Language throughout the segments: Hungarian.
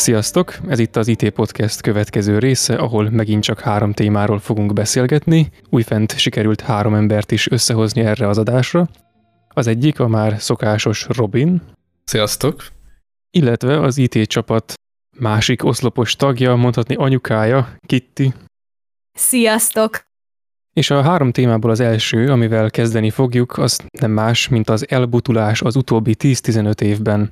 Sziasztok! Ez itt az IT Podcast következő része, ahol megint csak három témáról fogunk beszélgetni. Újfent sikerült három embert is összehozni erre az adásra. Az egyik a már szokásos Robin. Sziasztok! Illetve az IT csapat másik oszlopos tagja, mondhatni anyukája, Kitty. Sziasztok! És a három témából az első, amivel kezdeni fogjuk, az nem más, mint az elbutulás az utóbbi 10-15 évben.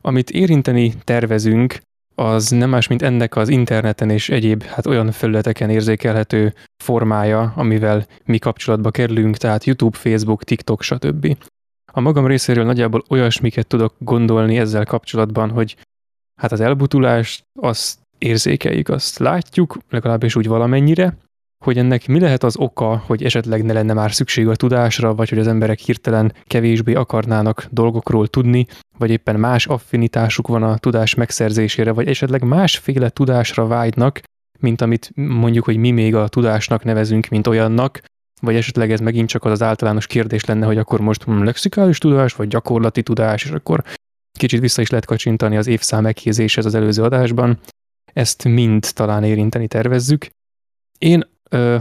Amit érinteni tervezünk, az nem más, mint ennek az interneten és egyéb hát olyan felületeken érzékelhető formája, amivel mi kapcsolatba kerülünk, tehát YouTube, Facebook, TikTok, stb. A magam részéről nagyjából olyasmiket tudok gondolni ezzel kapcsolatban, hogy hát az elbutulást azt érzékeljük, azt látjuk, legalábbis úgy valamennyire, hogy ennek mi lehet az oka, hogy esetleg ne lenne már szükség a tudásra, vagy hogy az emberek hirtelen kevésbé akarnának dolgokról tudni, vagy éppen más affinitásuk van a tudás megszerzésére, vagy esetleg másféle tudásra vágynak, mint amit mondjuk, hogy mi még a tudásnak nevezünk, mint olyannak, vagy esetleg ez megint csak az az általános kérdés lenne, hogy akkor most lexikális tudás, vagy gyakorlati tudás, és akkor kicsit vissza is lehet kacsintani az évszám meghízéshez az előző adásban. Ezt mind talán érinteni tervezzük. Én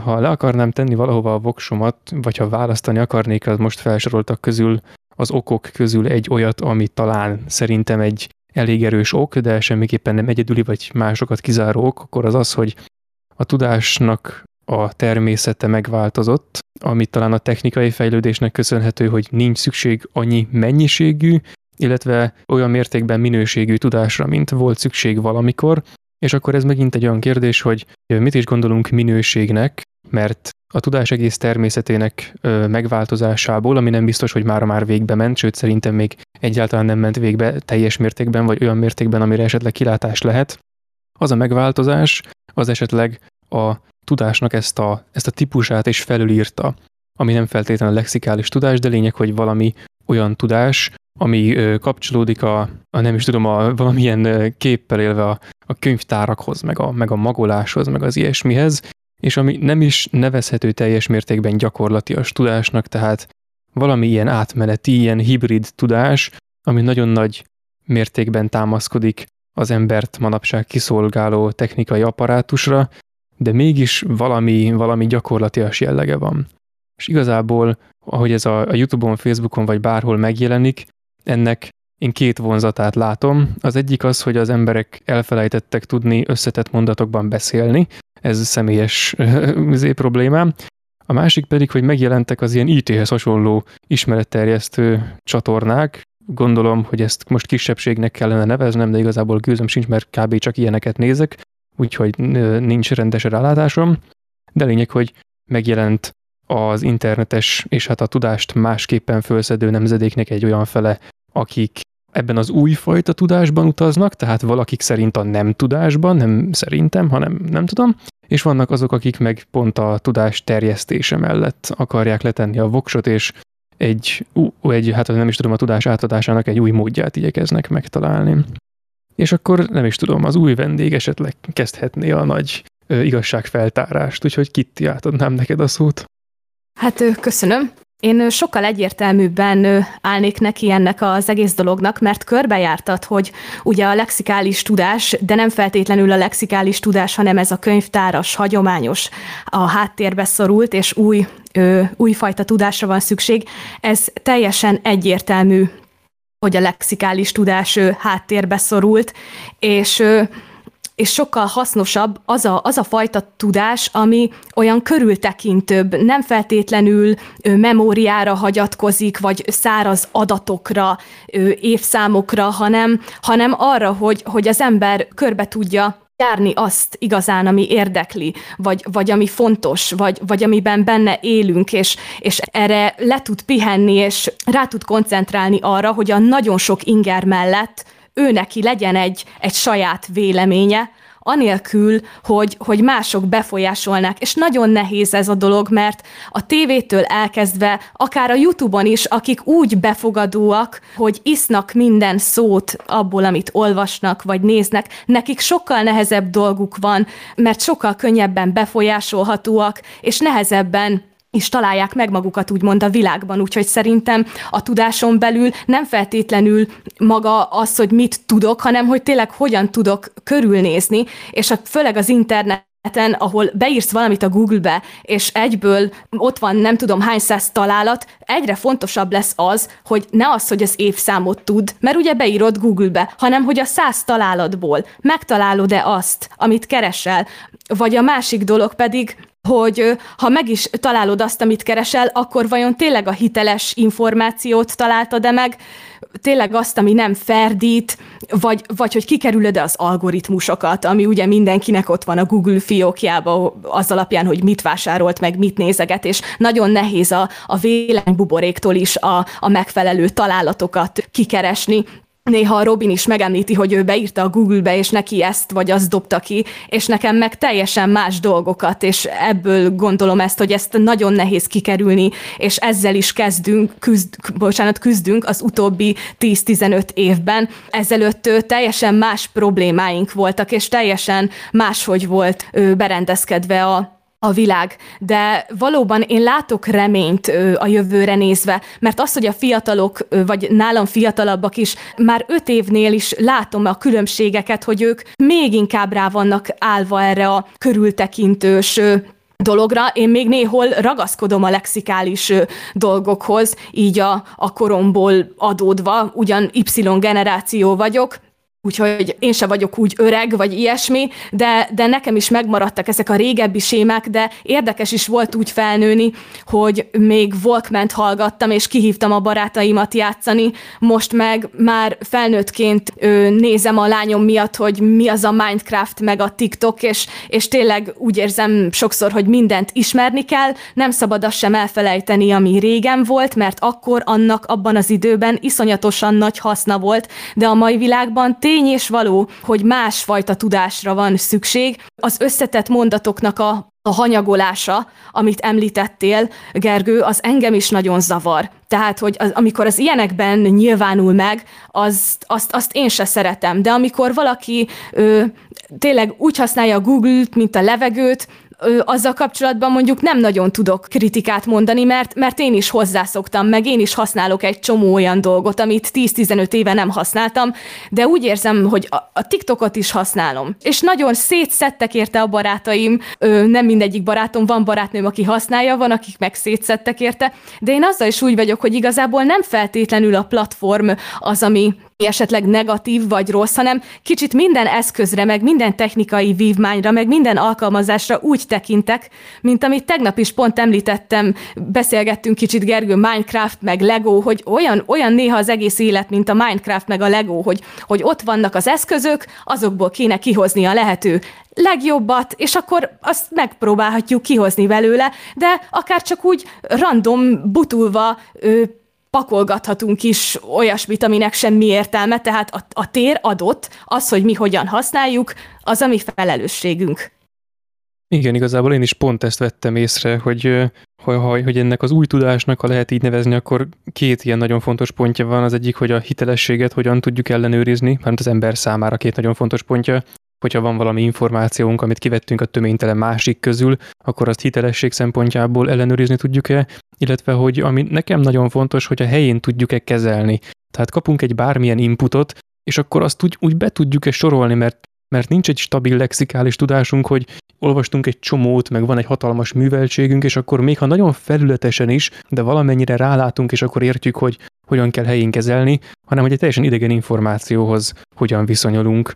ha le akarnám tenni valahova a voksomat, vagy ha választani akarnék az most felsoroltak közül, az okok közül egy olyat, ami talán szerintem egy elég erős ok, de semmiképpen nem egyedüli, vagy másokat kizáró ok, akkor az az, hogy a tudásnak a természete megváltozott, ami talán a technikai fejlődésnek köszönhető, hogy nincs szükség annyi mennyiségű, illetve olyan mértékben minőségű tudásra, mint volt szükség valamikor, és akkor ez megint egy olyan kérdés, hogy mit is gondolunk minőségnek, mert a tudás egész természetének megváltozásából, ami nem biztos, hogy már már végbe ment, sőt szerintem még egyáltalán nem ment végbe teljes mértékben, vagy olyan mértékben, amire esetleg kilátás lehet, az a megváltozás, az esetleg a tudásnak ezt a, ezt a típusát is felülírta, ami nem feltétlenül lexikális tudás, de lényeg, hogy valami olyan tudás, ami kapcsolódik a, a nem is tudom, a valamilyen képpel élve a, a könyvtárakhoz, meg a, meg a magoláshoz, meg az ilyesmihez, és ami nem is nevezhető teljes mértékben gyakorlatias tudásnak, tehát valami ilyen átmeneti, ilyen hibrid tudás, ami nagyon nagy mértékben támaszkodik az embert manapság kiszolgáló technikai apparátusra, de mégis valami, valami gyakorlatias jellege van. És igazából, ahogy ez a, a YouTube-on, Facebookon vagy bárhol megjelenik, ennek én két vonzatát látom. Az egyik az, hogy az emberek elfelejtettek tudni összetett mondatokban beszélni, ez személyes zé problémám. A másik pedig, hogy megjelentek az ilyen IT-hez hasonló ismeretterjesztő csatornák, gondolom, hogy ezt most kisebbségnek kellene neveznem, de igazából gőzöm sincs, mert kb. csak ilyeneket nézek, úgyhogy nincs rendes rálátásom. De lényeg, hogy megjelent az internetes és hát a tudást másképpen felszedő nemzedéknek egy olyan fele, akik ebben az újfajta tudásban utaznak, tehát valakik szerint a nem tudásban, nem szerintem, hanem nem tudom, és vannak azok, akik meg pont a tudás terjesztése mellett akarják letenni a voksot, és egy, egy, hát nem is tudom, a tudás átadásának egy új módját igyekeznek megtalálni. És akkor nem is tudom, az új vendég esetleg kezdhetné a nagy ö, igazságfeltárást, úgyhogy Kitti, átadnám neked a szót. Hát köszönöm. Én sokkal egyértelműbben állnék neki ennek az egész dolognak, mert körbejártat, hogy ugye a lexikális tudás, de nem feltétlenül a lexikális tudás, hanem ez a könyvtáras, hagyományos, a háttérbe szorult, és új, ö, újfajta tudásra van szükség. Ez teljesen egyértelmű, hogy a lexikális tudás ö, háttérbe szorult, és ö, és sokkal hasznosabb az a, az a fajta tudás, ami olyan körültekintőbb, nem feltétlenül memóriára hagyatkozik, vagy száraz adatokra, évszámokra, hanem, hanem arra, hogy, hogy az ember körbe tudja járni azt igazán, ami érdekli, vagy, vagy ami fontos, vagy, vagy amiben benne élünk, és, és erre le tud pihenni, és rá tud koncentrálni arra, hogy a nagyon sok inger mellett ő neki legyen egy, egy saját véleménye, anélkül, hogy, hogy mások befolyásolnák. És nagyon nehéz ez a dolog, mert a tévétől elkezdve, akár a YouTube-on is, akik úgy befogadóak, hogy isznak minden szót abból, amit olvasnak vagy néznek, nekik sokkal nehezebb dolguk van, mert sokkal könnyebben befolyásolhatóak, és nehezebben és találják meg magukat úgymond a világban. Úgyhogy szerintem a tudáson belül nem feltétlenül maga az, hogy mit tudok, hanem hogy tényleg hogyan tudok körülnézni, és a, főleg az internet ahol beírsz valamit a Google-be, és egyből ott van nem tudom hány száz találat, egyre fontosabb lesz az, hogy ne az, hogy az évszámot tud, mert ugye beírod Google-be, hanem hogy a száz találatból megtalálod-e azt, amit keresel, vagy a másik dolog pedig, hogy ha meg is találod azt, amit keresel, akkor vajon tényleg a hiteles információt találtad-e meg, tényleg azt, ami nem ferdít, vagy, vagy hogy kikerülöd-e az algoritmusokat, ami ugye mindenkinek ott van a Google fiókjába az alapján, hogy mit vásárolt meg, mit nézeget, és nagyon nehéz a, a vélánybuboréktól is a, a megfelelő találatokat kikeresni néha a Robin is megemlíti, hogy ő beírta a Google-be, és neki ezt vagy azt dobta ki, és nekem meg teljesen más dolgokat, és ebből gondolom ezt, hogy ezt nagyon nehéz kikerülni, és ezzel is kezdünk, küzd, bocsánat, küzdünk az utóbbi 10-15 évben. Ezelőtt teljesen más problémáink voltak, és teljesen máshogy volt berendezkedve a a világ, de valóban én látok reményt a jövőre nézve, mert az, hogy a fiatalok, vagy nálam fiatalabbak is, már öt évnél is látom a különbségeket, hogy ők még inkább rá vannak állva erre a körültekintős dologra. Én még néhol ragaszkodom a lexikális dolgokhoz, így a, a koromból adódva, ugyan Y generáció vagyok, Úgyhogy én se vagyok úgy öreg, vagy ilyesmi, de, de nekem is megmaradtak ezek a régebbi sémák, de érdekes is volt úgy felnőni, hogy még walkman hallgattam, és kihívtam a barátaimat játszani, most meg már felnőttként ö, nézem a lányom miatt, hogy mi az a Minecraft, meg a TikTok, és, és tényleg úgy érzem sokszor, hogy mindent ismerni kell, nem szabad azt sem elfelejteni, ami régen volt, mert akkor annak abban az időben iszonyatosan nagy haszna volt, de a mai világban tény és való, hogy másfajta tudásra van szükség. Az összetett mondatoknak a a hanyagolása, amit említettél, Gergő, az engem is nagyon zavar. Tehát, hogy az, amikor az ilyenekben nyilvánul meg, az, azt, azt én se szeretem. De amikor valaki ö, tényleg úgy használja a Google-t, mint a levegőt, azzal kapcsolatban mondjuk nem nagyon tudok kritikát mondani, mert, mert én is hozzászoktam, meg én is használok egy csomó olyan dolgot, amit 10-15 éve nem használtam, de úgy érzem, hogy a, a TikTokot is használom. És nagyon szétszettek érte a barátaim, ö, nem mindegyik barátom, van barátnőm, aki használja, van, akik meg szétszettek érte, de én azzal is úgy vagyok, hogy igazából nem feltétlenül a platform az, ami esetleg negatív vagy rossz, hanem kicsit minden eszközre, meg minden technikai vívmányra, meg minden alkalmazásra úgy tekintek, mint amit tegnap is pont említettem, beszélgettünk kicsit Gergő, Minecraft, meg Lego, hogy olyan, olyan néha az egész élet, mint a Minecraft, meg a Lego, hogy, hogy ott vannak az eszközök, azokból kéne kihozni a lehető legjobbat, és akkor azt megpróbálhatjuk kihozni belőle, de akár csak úgy random, butulva pakolgathatunk is olyasmit, aminek semmi értelme, tehát a, a tér adott, az, hogy mi hogyan használjuk, az a mi felelősségünk. Igen, igazából én is pont ezt vettem észre, hogy, hogy, hogy ennek az új tudásnak, ha lehet így nevezni, akkor két ilyen nagyon fontos pontja van. Az egyik, hogy a hitelességet hogyan tudjuk ellenőrizni, mert az ember számára két nagyon fontos pontja hogyha van valami információnk, amit kivettünk a töménytelen másik közül, akkor azt hitelesség szempontjából ellenőrizni tudjuk-e, illetve hogy ami nekem nagyon fontos, hogy a helyén tudjuk-e kezelni. Tehát kapunk egy bármilyen inputot, és akkor azt úgy, úgy be tudjuk-e sorolni, mert, mert nincs egy stabil lexikális tudásunk, hogy olvastunk egy csomót, meg van egy hatalmas műveltségünk, és akkor még ha nagyon felületesen is, de valamennyire rálátunk, és akkor értjük, hogy hogyan kell helyén kezelni, hanem hogy egy teljesen idegen információhoz hogyan viszonyulunk.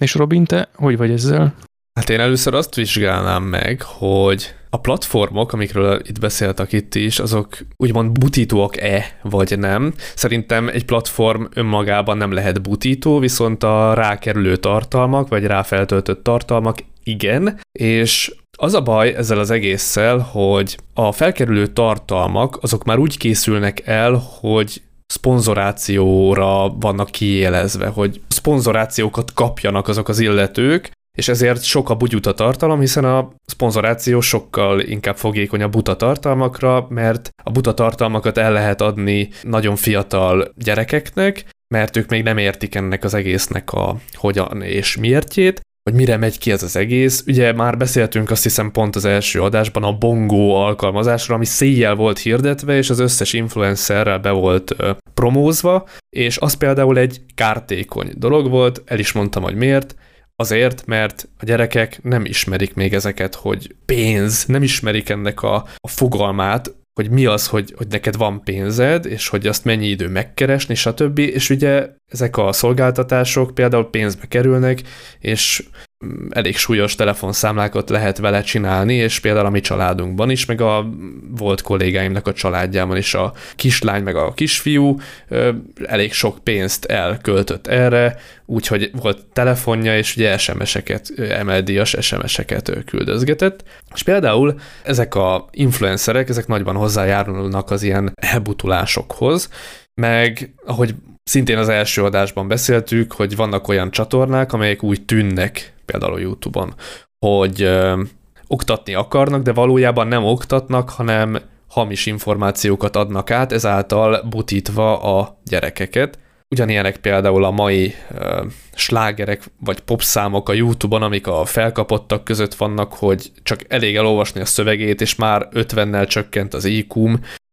És Robin, te hogy vagy ezzel? Hát én először azt vizsgálnám meg, hogy a platformok, amikről itt beszéltek itt is, azok úgymond butítóak-e, vagy nem. Szerintem egy platform önmagában nem lehet butító, viszont a rákerülő tartalmak, vagy ráfeltöltött tartalmak igen, és az a baj ezzel az egésszel, hogy a felkerülő tartalmak azok már úgy készülnek el, hogy szponzorációra vannak kiélezve, hogy szponzorációkat kapjanak azok az illetők, és ezért sok a bugyuta tartalom, hiszen a szponzoráció sokkal inkább fogékony a buta tartalmakra, mert a buta tartalmakat el lehet adni nagyon fiatal gyerekeknek, mert ők még nem értik ennek az egésznek a hogyan és miértjét, hogy mire megy ki ez az egész. Ugye már beszéltünk azt hiszem pont az első adásban a Bongo alkalmazásról, ami széjjel volt hirdetve, és az összes influencerrel be volt ö, promózva, és az például egy kártékony dolog volt, el is mondtam, hogy miért, Azért, mert a gyerekek nem ismerik még ezeket, hogy pénz, nem ismerik ennek a, a fogalmát, hogy mi az, hogy, hogy neked van pénzed, és hogy azt mennyi idő megkeresni, stb. És ugye ezek a szolgáltatások például pénzbe kerülnek, és elég súlyos telefonszámlákat lehet vele csinálni, és például a mi családunkban is, meg a volt kollégáimnak a családjában is a kislány, meg a kisfiú elég sok pénzt elköltött erre, úgyhogy volt telefonja, és ugye SMS-eket, emeldíjas SMS-eket küldözgetett. És például ezek a influencerek, ezek nagyban hozzájárulnak az ilyen elbutulásokhoz, meg ahogy szintén az első adásban beszéltük, hogy vannak olyan csatornák, amelyek úgy tűnnek, például YouTube-on, hogy ö, oktatni akarnak, de valójában nem oktatnak, hanem hamis információkat adnak át, ezáltal butítva a gyerekeket. Ugyanilyenek például a mai uh, slágerek vagy popszámok a YouTube-on, amik a felkapottak között vannak, hogy csak elég elolvasni a szövegét, és már 50-nel csökkent az iq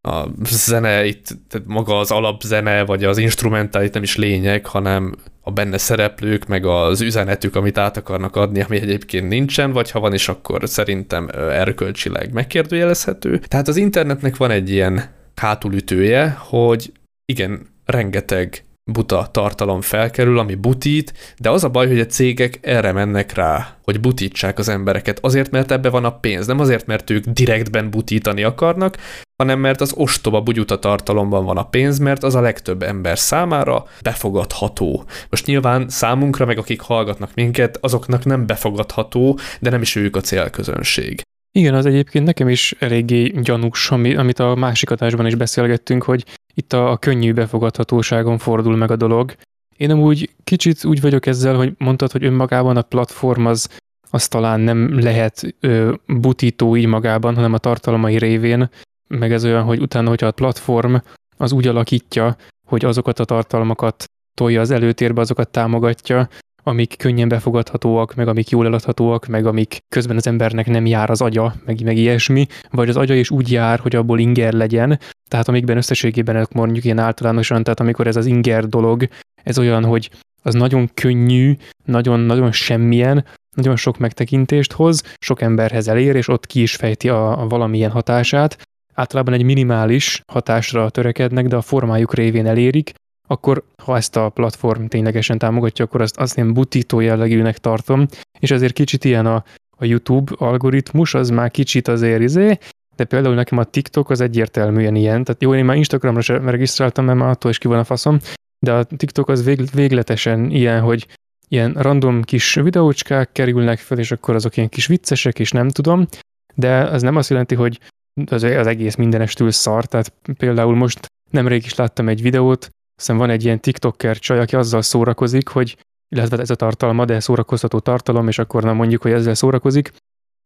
a zene, itt tehát maga az alapzene, vagy az instrumentál itt nem is lényeg, hanem a benne szereplők, meg az üzenetük, amit át akarnak adni, ami egyébként nincsen, vagy ha van is, akkor szerintem erkölcsileg megkérdőjelezhető. Tehát az internetnek van egy ilyen hátulütője, hogy igen, rengeteg buta tartalom felkerül, ami butít, de az a baj, hogy a cégek erre mennek rá, hogy butítsák az embereket. Azért, mert ebbe van a pénz, nem azért, mert ők direktben butítani akarnak, hanem mert az ostoba bugyuta tartalomban van a pénz, mert az a legtöbb ember számára befogadható. Most nyilván számunkra, meg akik hallgatnak minket, azoknak nem befogadható, de nem is ők a célközönség. Igen, az egyébként nekem is eléggé gyanús, amit a másik adásban is beszélgettünk, hogy itt a, a könnyű befogadhatóságon fordul meg a dolog. Én úgy kicsit úgy vagyok ezzel, hogy mondtad, hogy önmagában a platform az, az talán nem lehet ö, butító így magában, hanem a tartalmai révén, meg ez olyan, hogy utána, hogyha a platform az úgy alakítja, hogy azokat a tartalmakat tolja az előtérbe, azokat támogatja, amik könnyen befogadhatóak, meg amik jól eladhatóak, meg amik közben az embernek nem jár az agya, meg, meg ilyesmi, vagy az agya is úgy jár, hogy abból inger legyen, tehát amikben összességében mondjuk ilyen általánosan, tehát amikor ez az inger dolog, ez olyan, hogy az nagyon könnyű, nagyon-nagyon semmilyen, nagyon sok megtekintést hoz, sok emberhez elér, és ott ki is fejti a, a valamilyen hatását. Általában egy minimális hatásra törekednek, de a formájuk révén elérik, akkor ha ezt a platform ténylegesen támogatja, akkor azt, azt én butító jellegűnek tartom, és ezért kicsit ilyen a, a YouTube algoritmus, az már kicsit azért izé, de például nekem a TikTok az egyértelműen ilyen, tehát jó, én már Instagramra sem regisztráltam, mert már attól is ki van a faszom, de a TikTok az vég, végletesen ilyen, hogy ilyen random kis videócskák kerülnek fel, és akkor azok ilyen kis viccesek, és nem tudom, de az nem azt jelenti, hogy az, az egész mindenestül szar, tehát például most nemrég is láttam egy videót, aztán van egy ilyen TikToker csaj, aki azzal szórakozik, hogy illetve ez a tartalma, de szórakoztató tartalom, és akkor nem mondjuk, hogy ezzel szórakozik,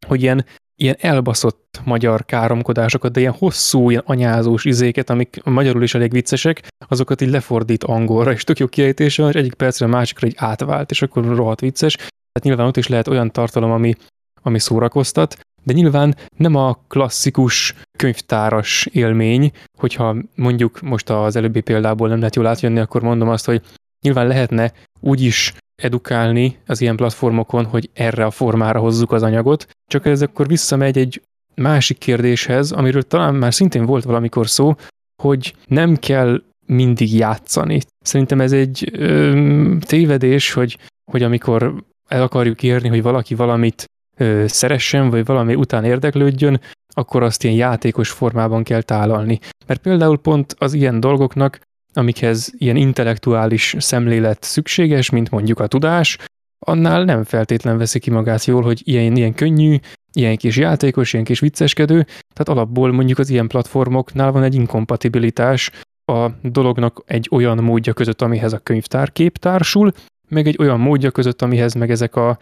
hogy ilyen, ilyen elbaszott magyar káromkodásokat, de ilyen hosszú, ilyen anyázós izéket, amik magyarul is elég viccesek, azokat így lefordít angolra, és tök jó kiejtése, és egyik percre a másikra egy átvált, és akkor rohadt vicces. Tehát nyilván ott is lehet olyan tartalom, ami, ami szórakoztat, de nyilván nem a klasszikus könyvtáras élmény, hogyha mondjuk most az előbbi példából nem lehet jól átjönni, akkor mondom azt, hogy nyilván lehetne úgy is edukálni az ilyen platformokon, hogy erre a formára hozzuk az anyagot, csak ez akkor visszamegy egy másik kérdéshez, amiről talán már szintén volt valamikor szó, hogy nem kell mindig játszani. Szerintem ez egy ö, tévedés, hogy, hogy amikor el akarjuk érni, hogy valaki valamit ö, szeressen, vagy valami után érdeklődjön, akkor azt ilyen játékos formában kell tálalni. Mert például pont az ilyen dolgoknak, amikhez ilyen intellektuális szemlélet szükséges, mint mondjuk a tudás, annál nem feltétlen veszi ki magát jól, hogy ilyen, ilyen könnyű, ilyen kis játékos, ilyen kis vicceskedő, tehát alapból mondjuk az ilyen platformoknál van egy inkompatibilitás a dolognak egy olyan módja között, amihez a könyvtárkép társul, meg egy olyan módja között, amihez meg ezek a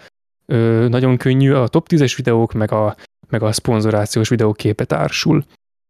ö, nagyon könnyű a top 10-es videók, meg a, meg a szponzorációs videók képe társul.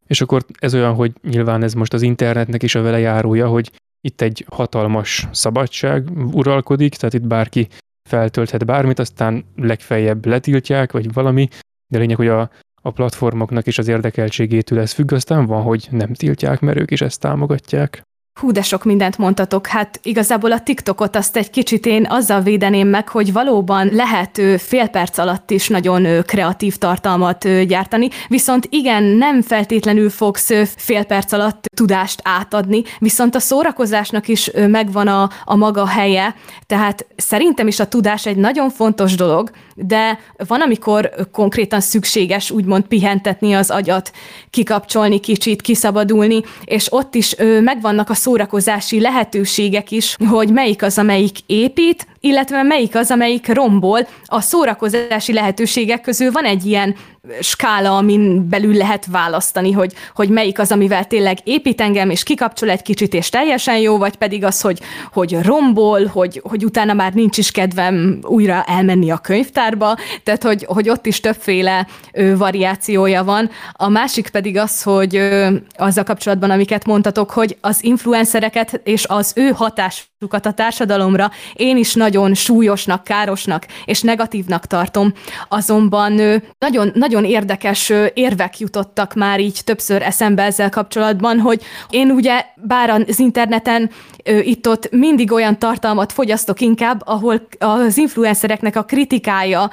És akkor ez olyan, hogy nyilván ez most az internetnek is a vele járója, hogy itt egy hatalmas szabadság uralkodik, tehát itt bárki feltölthet bármit, aztán legfeljebb letiltják, vagy valami, de lényeg, hogy a, a platformoknak is az érdekeltségétől ez függ, aztán van, hogy nem tiltják, mert ők is ezt támogatják. Hú, de sok mindent mondtatok. Hát igazából a TikTokot azt egy kicsit én azzal védeném meg, hogy valóban lehet fél perc alatt is nagyon kreatív tartalmat gyártani, viszont igen, nem feltétlenül fogsz fél perc alatt tudást átadni, viszont a szórakozásnak is megvan a, a maga helye, tehát szerintem is a tudás egy nagyon fontos dolog, de van, amikor konkrétan szükséges úgymond pihentetni az agyat, kikapcsolni kicsit, kiszabadulni, és ott is megvannak a szórakozási lehetőségek is, hogy melyik az, amelyik épít, illetve melyik az, amelyik rombol. A szórakozási lehetőségek közül van egy ilyen skála, amin belül lehet választani, hogy, hogy melyik az, amivel tényleg épít engem, és kikapcsol egy kicsit, és teljesen jó, vagy pedig az, hogy, hogy rombol, hogy, hogy utána már nincs is kedvem újra elmenni a könyvtárba, tehát hogy, hogy ott is többféle ö, variációja van. A másik pedig az, hogy ö, azzal kapcsolatban, amiket mondtatok, hogy az influencereket és az ő hatásukat a társadalomra én is nagyon súlyosnak, károsnak és negatívnak tartom, azonban nagyon, nagyon érdekes érvek jutottak már így többször eszembe ezzel kapcsolatban, hogy én ugye, bár az interneten itt-ott mindig olyan tartalmat fogyasztok inkább, ahol az influencereknek a kritikája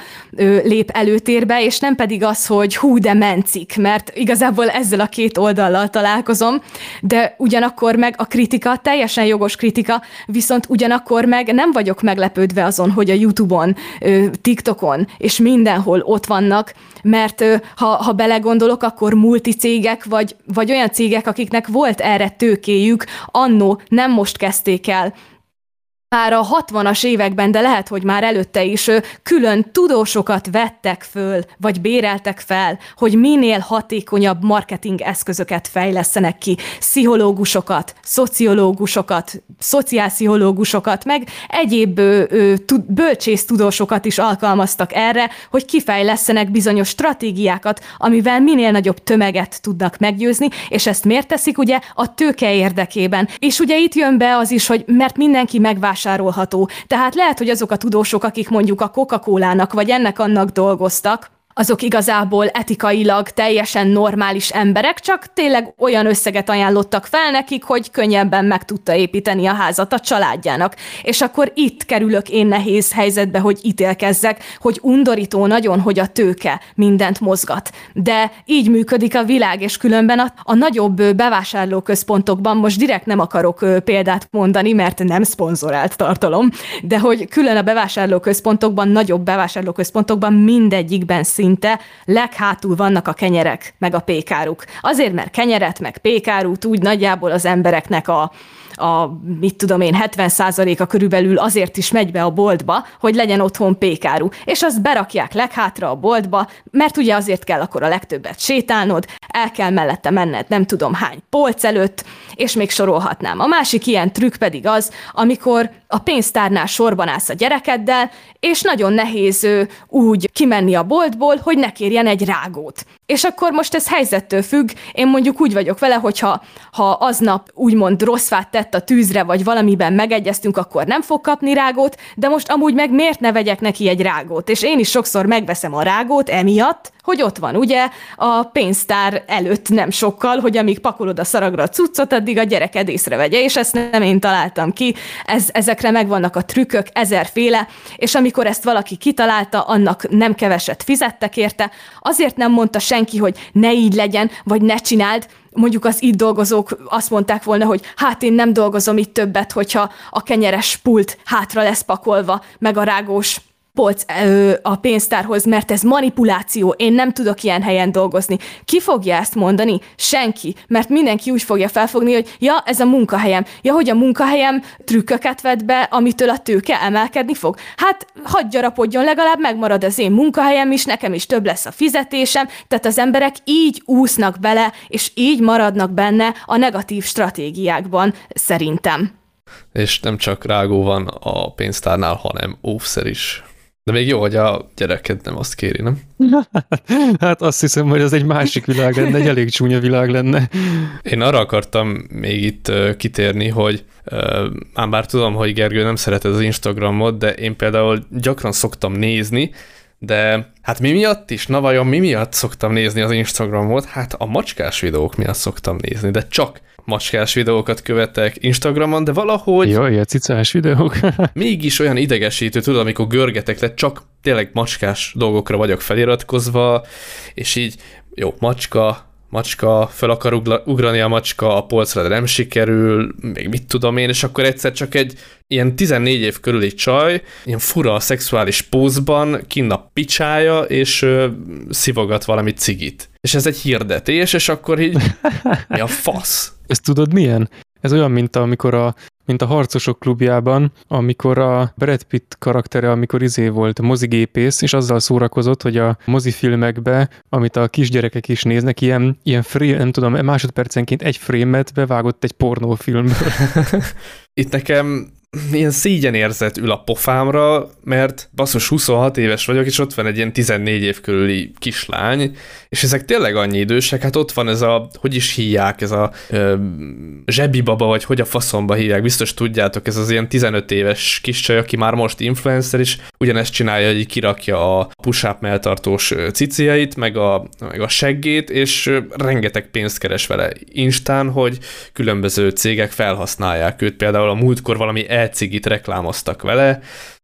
lép előtérbe, és nem pedig az, hogy hú, de mencik, mert igazából ezzel a két oldallal találkozom, de ugyanakkor meg a kritika, teljesen jogos kritika, viszont ugyanakkor meg nem vagyok meglepődve azon, hogy a YouTube-on, TikTokon és mindenhol ott vannak, mert ha, ha belegondolok, akkor multicégek, vagy, vagy olyan cégek, akiknek volt erre tőkéjük, annó nem most kezdték el már a 60-as években, de lehet, hogy már előtte is külön tudósokat vettek föl, vagy béreltek fel, hogy minél hatékonyabb marketing eszközöket fejlesztenek ki, pszichológusokat, szociológusokat, szociálpszichológusokat, meg egyéb bölcsész tudósokat is alkalmaztak erre, hogy kifejlesztenek bizonyos stratégiákat, amivel minél nagyobb tömeget tudnak meggyőzni, és ezt miért teszik ugye a tőke érdekében. És ugye itt jön be az is, hogy mert mindenki megvásárolja vásárolható. Tehát lehet, hogy azok a tudósok, akik mondjuk a Coca-Cola-nak vagy ennek-annak dolgoztak, azok igazából etikailag teljesen normális emberek, csak tényleg olyan összeget ajánlottak fel nekik, hogy könnyebben meg tudta építeni a házat a családjának. És akkor itt kerülök én nehéz helyzetbe, hogy ítélkezzek, hogy undorító nagyon, hogy a tőke mindent mozgat. De így működik a világ, és különben a, a nagyobb bevásárlóközpontokban, most direkt nem akarok példát mondani, mert nem szponzorált tartalom, de hogy külön a bevásárlóközpontokban, nagyobb bevásárlóközpontokban mindegyikben szín szinte leghátul vannak a kenyerek, meg a pékáruk. Azért, mert kenyeret, meg pékárút úgy nagyjából az embereknek a, a, mit tudom én, 70%-a körülbelül azért is megy be a boltba, hogy legyen otthon pékáru. És azt berakják leghátra a boltba, mert ugye azért kell akkor a legtöbbet sétálnod, el kell mellette menned nem tudom hány polc előtt, és még sorolhatnám. A másik ilyen trükk pedig az, amikor a pénztárnál sorban állsz a gyerekeddel, és nagyon nehéz úgy kimenni a boltból, hogy ne kérjen egy rágót. És akkor most ez helyzettől függ, én mondjuk úgy vagyok vele, hogyha ha aznap úgymond rossz fát tett a tűzre, vagy valamiben megegyeztünk, akkor nem fog kapni rágót, de most amúgy meg miért ne vegyek neki egy rágót? És én is sokszor megveszem a rágót emiatt, hogy ott van, ugye, a pénztár előtt nem sokkal, hogy amíg pakolod a szaragra a cuccot, addig a gyereked észrevegye, és ezt nem én találtam ki, ez, ezekre megvannak a trükkök, ezerféle, és amikor ezt valaki kitalálta, annak nem keveset fizettek érte, azért nem mondta senki, hogy ne így legyen, vagy ne csináld, mondjuk az itt dolgozók azt mondták volna, hogy hát én nem dolgozom itt többet, hogyha a kenyeres pult hátra lesz pakolva, meg a rágós polc a pénztárhoz, mert ez manipuláció, én nem tudok ilyen helyen dolgozni. Ki fogja ezt mondani? Senki, mert mindenki úgy fogja felfogni, hogy ja, ez a munkahelyem. Ja, hogy a munkahelyem trükköket vet be, amitől a tőke emelkedni fog. Hát hagyj gyarapodjon, legalább megmarad az én munkahelyem is, nekem is több lesz a fizetésem, tehát az emberek így úsznak bele, és így maradnak benne a negatív stratégiákban, szerintem. És nem csak rágó van a pénztárnál, hanem óvszer is. De még jó, hogy a gyereked nem azt kéri, nem? hát azt hiszem, hogy ez egy másik világ lenne, egy elég csúnya világ lenne. Én arra akartam még itt kitérni, hogy ám bár tudom, hogy Gergő nem szereted az Instagramot, de én például gyakran szoktam nézni, de hát mi miatt is? Na vajon mi miatt szoktam nézni az Instagramot? Hát a macskás videók miatt szoktam nézni, de csak macskás videókat követek Instagramon, de valahogy... Jó, ilyen cicás videók. mégis olyan idegesítő, tudod, amikor görgetek le, csak tényleg macskás dolgokra vagyok feliratkozva, és így, jó, macska, macska, fel akar ugrani a macska, a polcra de nem sikerül, még mit tudom én, és akkor egyszer csak egy ilyen 14 év körüli csaj, ilyen fura szexuális pózban, kinn a picsája, és ö, szivogat valami cigit. És ez egy hirdetés, és akkor így, mi a fasz? Ezt tudod milyen? Ez olyan, mint amikor a mint a Harcosok klubjában, amikor a Brad Pitt karaktere, amikor izé volt mozigépész, és azzal szórakozott, hogy a mozifilmekbe, amit a kisgyerekek is néznek, ilyen, ilyen frame, nem tudom, másodpercenként egy frémet bevágott egy pornófilmből. Itt nekem ilyen szégyenérzet ül a pofámra, mert basszus 26 éves vagyok, és ott van egy ilyen 14 év körüli kislány, és ezek tényleg annyi idősek, hát ott van ez a, hogy is hívják, ez a ö, zsebibaba, vagy hogy a faszomba hívják, biztos tudjátok, ez az ilyen 15 éves kis csaj, aki már most influencer is, ugyanezt csinálja, hogy kirakja a push-up melltartós ciciait, meg a, meg a seggét, és rengeteg pénzt keres vele Instán, hogy különböző cégek felhasználják őt, például a múltkor valami e-cigit reklámoztak vele,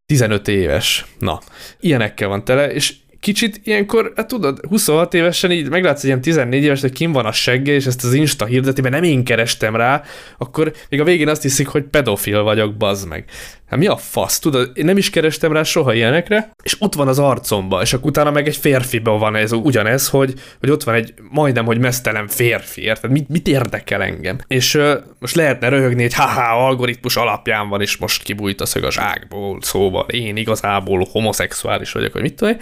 15 éves. Na, ilyenekkel van tele, és kicsit ilyenkor, hát tudod, 26 évesen így meglátsz egy ilyen 14 éves, hogy kim van a segge, és ezt az Insta hirdeti, nem én kerestem rá, akkor még a végén azt hiszik, hogy pedofil vagyok, bazd meg. Hát mi a fasz, tudod, én nem is kerestem rá soha ilyenekre, és ott van az arcomba, és akkor utána meg egy férfiba van ez ugyanez, hogy, hogy ott van egy majdnem, hogy mesztelen férfi, érted? Mit, mit érdekel engem? És uh, most lehetne röhögni, hogy haha, algoritmus alapján van, és most kibújt a szög a zsákból, szóval én igazából homoszexuális vagyok, vagy mit tudom,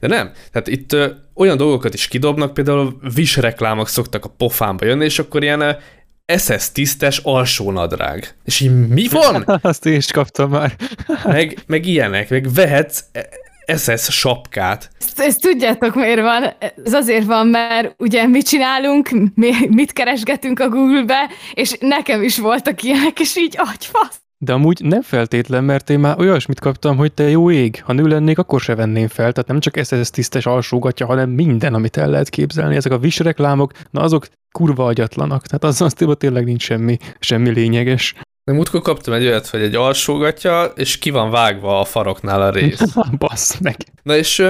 de nem. Tehát itt uh, olyan dolgokat is kidobnak, például visreklámok szoktak a pofámba jönni, és akkor ilyen SS tisztes alsónadrág. És így mi van? Azt én is kaptam már. meg, meg ilyenek, meg vehetsz SS sapkát. Ezt, ezt tudjátok miért van? Ez azért van, mert ugye mit csinálunk, mi, mit keresgetünk a Google-be, és nekem is voltak ilyenek, és így agyfasz. De amúgy nem feltétlen, mert én már olyasmit kaptam, hogy te jó ég, ha nő lennék, akkor se venném fel. Tehát nem csak ez tisztes alsógatja, hanem minden, amit el lehet képzelni. Ezek a visreklámok, na azok kurva agyatlanak. Tehát az az tényleg nincs semmi, semmi lényeges. De múltkor kaptam egy olyat, hogy egy alsógatja, és ki van vágva a faroknál a rész. Bassz meg. Na és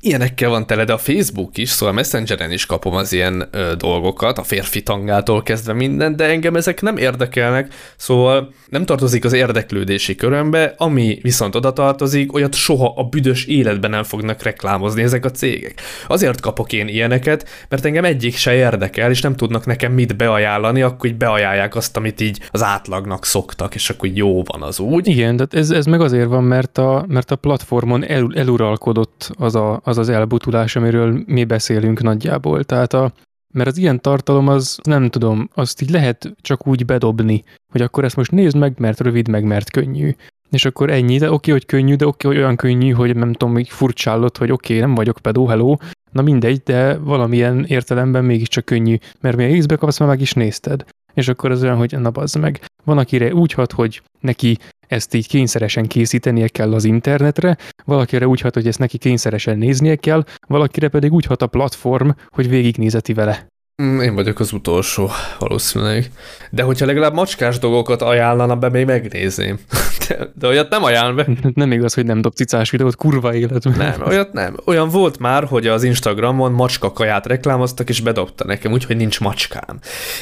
ilyenekkel van tele, de a Facebook is, szóval a Messengeren is kapom az ilyen ö, dolgokat, a férfi tangától kezdve minden, de engem ezek nem érdekelnek, szóval nem tartozik az érdeklődési körömbe, ami viszont oda tartozik, olyat soha a büdös életben nem fognak reklámozni ezek a cégek. Azért kapok én ilyeneket, mert engem egyik se érdekel, és nem tudnak nekem mit beajánlani, akkor így beajánlják azt, amit így az átlagnak szoktak, és akkor jó van az úgy. Igen, de ez, ez meg azért van, mert a, mert a platformon el, eluralkodott az a, az az elbutulás, amiről mi beszélünk nagyjából. Tehát a, mert az ilyen tartalom az nem tudom, azt így lehet csak úgy bedobni, hogy akkor ezt most nézd meg, mert rövid, meg mert könnyű. És akkor ennyi, de oké, hogy könnyű, de oké, hogy olyan könnyű, hogy nem tudom, hogy furcsálod, hogy oké, nem vagyok pedó, hello, na mindegy, de valamilyen értelemben mégiscsak könnyű, mert milyen észbe kapsz, már meg is nézted. És akkor az olyan, hogy na bazd meg. Van, akire úgy hat, hogy neki ezt így kényszeresen készítenie kell az internetre, valakire úgy hat, hogy ezt neki kényszeresen néznie kell, valakire pedig úgy hat a platform, hogy végignézeti vele. Mm, én vagyok az utolsó, valószínűleg. De hogyha legalább macskás dolgokat ajánlana be, még megnézném. De, de olyat nem ajánl be. Nem igaz, hogy nem dob cicás videót, kurva életben. Nem, olyat nem. Olyan volt már, hogy az Instagramon macska kaját reklámoztak, és bedobta nekem, úgyhogy nincs macskám.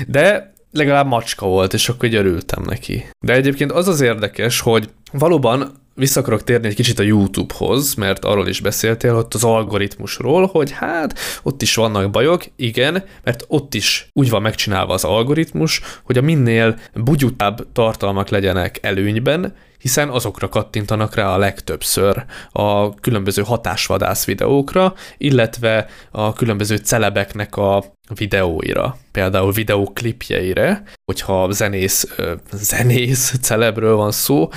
De legalább macska volt, és akkor így örültem neki. De egyébként az az érdekes, hogy valóban vissza akarok térni egy kicsit a YouTube-hoz, mert arról is beszéltél, ott az algoritmusról, hogy hát ott is vannak bajok, igen, mert ott is úgy van megcsinálva az algoritmus, hogy a minél bugyutább tartalmak legyenek előnyben, hiszen azokra kattintanak rá a legtöbbször a különböző hatásvadász videókra, illetve a különböző celebeknek a videóira, például videóklipjeire, hogyha zenész, zenész celebről van szó,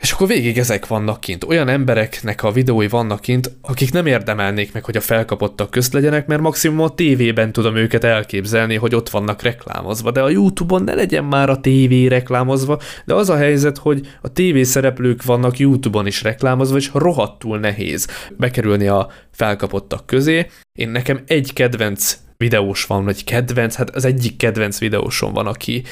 És akkor végig ezek vannak kint. Olyan embereknek a videói vannak kint, akik nem érdemelnék meg, hogy a felkapottak közt legyenek, mert maximum a tévében tudom őket elképzelni, hogy ott vannak reklámozva. De a YouTube-on ne legyen már a tévé reklámozva, de az a helyzet, hogy a tévé szereplők vannak YouTube-on is reklámozva, és rohadtul nehéz bekerülni a felkapottak közé. Én nekem egy kedvenc videós van, vagy kedvenc, hát az egyik kedvenc videósom van, aki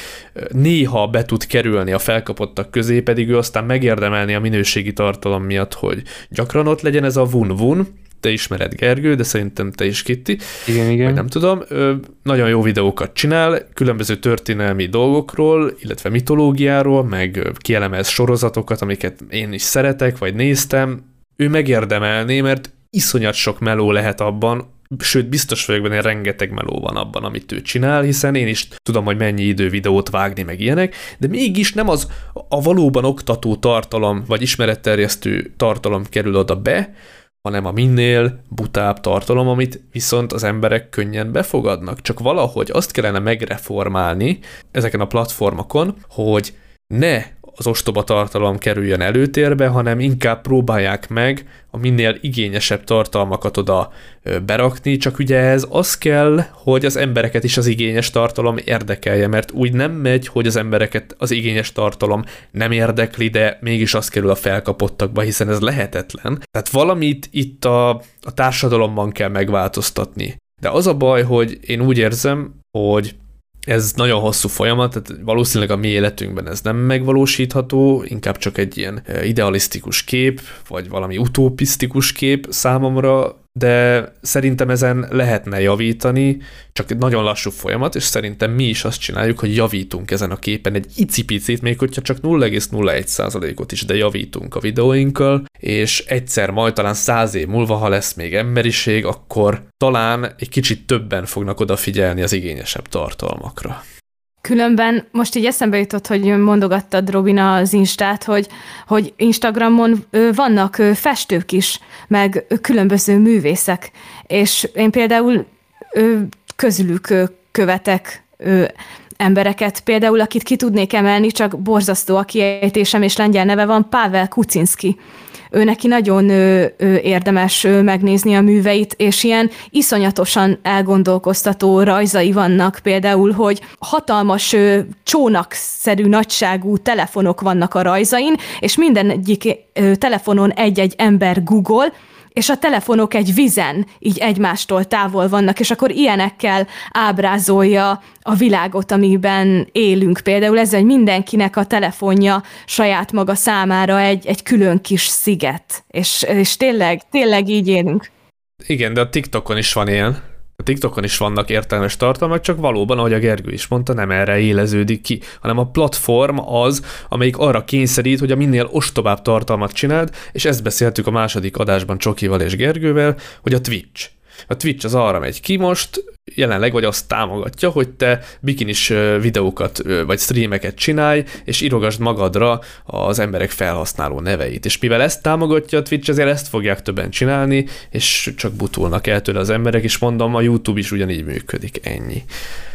néha be tud kerülni a felkapottak közé, pedig ő aztán megérdemelni a minőségi tartalom miatt, hogy gyakran ott legyen ez a vun-vun, te ismered Gergő, de szerintem te is Kitti. Igen, igen. Vagy nem tudom. Ö, nagyon jó videókat csinál, különböző történelmi dolgokról, illetve mitológiáról, meg kielemez sorozatokat, amiket én is szeretek, vagy néztem. Ő megérdemelné, mert iszonyat sok meló lehet abban, sőt biztos vagyok benne, rengeteg meló van abban, amit ő csinál, hiszen én is tudom, hogy mennyi idő videót vágni, meg ilyenek, de mégis nem az a valóban oktató tartalom, vagy ismeretterjesztő tartalom kerül oda be, hanem a minél butább tartalom, amit viszont az emberek könnyen befogadnak. Csak valahogy azt kellene megreformálni ezeken a platformokon, hogy ne az ostoba tartalom kerüljön előtérbe, hanem inkább próbálják meg a minél igényesebb tartalmakat oda berakni, csak ugye ez az kell, hogy az embereket is az igényes tartalom érdekelje, mert úgy nem megy, hogy az embereket az igényes tartalom nem érdekli, de mégis az kerül a felkapottakba, hiszen ez lehetetlen. Tehát valamit itt a, a társadalomban kell megváltoztatni. De az a baj, hogy én úgy érzem, hogy ez nagyon hosszú folyamat, tehát valószínűleg a mi életünkben ez nem megvalósítható, inkább csak egy ilyen eh, idealisztikus kép, vagy valami utopisztikus kép számomra, de szerintem ezen lehetne javítani, csak egy nagyon lassú folyamat, és szerintem mi is azt csináljuk, hogy javítunk ezen a képen egy icipicit, még hogyha csak 0,01%-ot is, de javítunk a videóinkkal, és egyszer majd talán száz év múlva, ha lesz még emberiség, akkor talán egy kicsit többen fognak odafigyelni az igényesebb tartalmakra. Különben most így eszembe jutott, hogy mondogattad Robina az Instát, hogy, hogy Instagramon vannak festők is, meg különböző művészek, és én például közülük követek embereket, például akit ki tudnék emelni, csak borzasztó a kiejtésem, és lengyel neve van, Pavel Kucinski ő neki nagyon ö, ö, érdemes ö, megnézni a műveit, és ilyen iszonyatosan elgondolkoztató rajzai vannak, például, hogy hatalmas ö, csónakszerű nagyságú telefonok vannak a rajzain, és minden egyik ö, telefonon egy-egy ember Google, és a telefonok egy vizen így egymástól távol vannak, és akkor ilyenekkel ábrázolja a világot, amiben élünk. Például ez, hogy mindenkinek a telefonja saját maga számára egy, egy külön kis sziget, és, és tényleg, tényleg így élünk. Igen, de a TikTokon is van ilyen. A TikTokon is vannak értelmes tartalmak, csak valóban, ahogy a Gergő is mondta, nem erre éleződik ki, hanem a platform az, amelyik arra kényszerít, hogy a minél ostobább tartalmat csináld, és ezt beszéltük a második adásban Csokival és Gergővel, hogy a Twitch. A Twitch az arra megy ki most, jelenleg vagy azt támogatja, hogy te bikinis videókat vagy streameket csinálj, és írogasd magadra az emberek felhasználó neveit. És mivel ezt támogatja a Twitch, ezért ezt fogják többen csinálni, és csak butulnak el tőle az emberek, és mondom, a YouTube is ugyanígy működik, ennyi.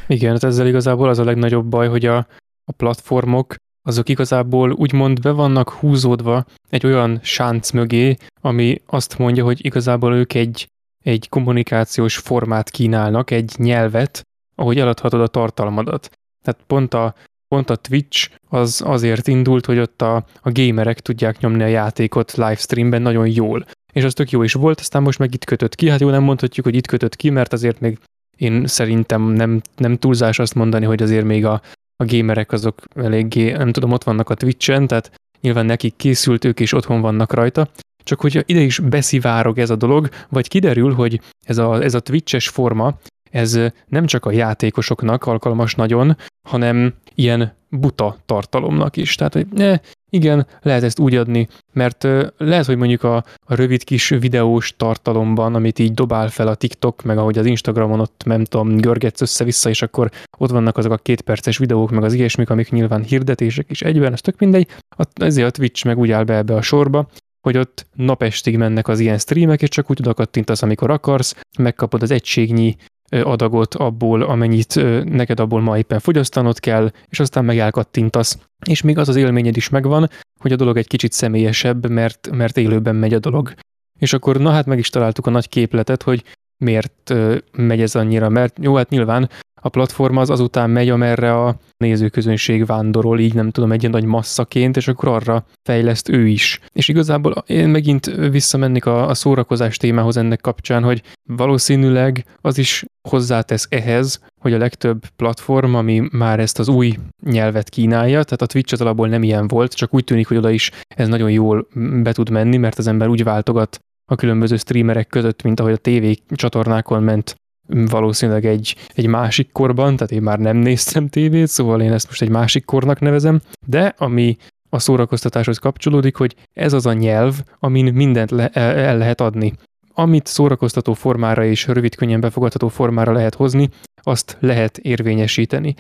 Igen, hát ezzel igazából az a legnagyobb baj, hogy a, a platformok azok igazából úgymond be vannak húzódva egy olyan sánc mögé, ami azt mondja, hogy igazából ők egy egy kommunikációs formát kínálnak, egy nyelvet, ahogy eladhatod a tartalmadat. Tehát pont a, pont a Twitch az azért indult, hogy ott a, a gamerek tudják nyomni a játékot livestreamben nagyon jól. És az tök jó is volt, aztán most meg itt kötött ki. Hát jó, nem mondhatjuk, hogy itt kötött ki, mert azért még én szerintem nem, nem túlzás azt mondani, hogy azért még a, a gamerek azok eléggé, nem tudom, ott vannak a Twitch-en, tehát nyilván nekik készült, ők is otthon vannak rajta, csak hogyha ide is beszivárog ez a dolog, vagy kiderül, hogy ez a, ez a Twitches forma, ez nem csak a játékosoknak alkalmas nagyon, hanem ilyen buta tartalomnak is. Tehát, hogy ne, igen, lehet ezt úgy adni, mert lehet, hogy mondjuk a, a rövid kis videós tartalomban, amit így dobál fel a TikTok, meg ahogy az Instagramon ott, nem tudom, görgetsz össze-vissza, és akkor ott vannak azok a két perces videók, meg az ilyesmik, amik nyilván hirdetések is egyben, ez tök mindegy. Ezért a Twitch meg úgy áll be ebbe a sorba, hogy ott napestig mennek az ilyen streamek, és csak úgy oda amikor akarsz, megkapod az egységnyi adagot abból, amennyit neked abból ma éppen fogyasztanod kell, és aztán meg elkattintasz. És még az az élményed is megvan, hogy a dolog egy kicsit személyesebb, mert, mert élőben megy a dolog. És akkor na hát meg is találtuk a nagy képletet, hogy miért megy ez annyira, mert jó, hát nyilván a platform az azután megy, amerre a nézőközönség vándorol, így nem tudom, egy ilyen nagy masszaként, és akkor arra fejleszt ő is. És igazából én megint visszamennék a, a szórakozás témához ennek kapcsán, hogy valószínűleg az is hozzátesz ehhez, hogy a legtöbb platform, ami már ezt az új nyelvet kínálja, tehát a Twitch az alapból nem ilyen volt, csak úgy tűnik, hogy oda is ez nagyon jól be tud menni, mert az ember úgy váltogat a különböző streamerek között, mint ahogy a TV csatornákon ment valószínűleg egy, egy másik korban, tehát én már nem néztem tévét, szóval én ezt most egy másik kornak nevezem, de ami a szórakoztatáshoz kapcsolódik, hogy ez az a nyelv, amin mindent le, el lehet adni. Amit szórakoztató formára és rövid, könnyen befogadható formára lehet hozni, azt lehet érvényesíteni.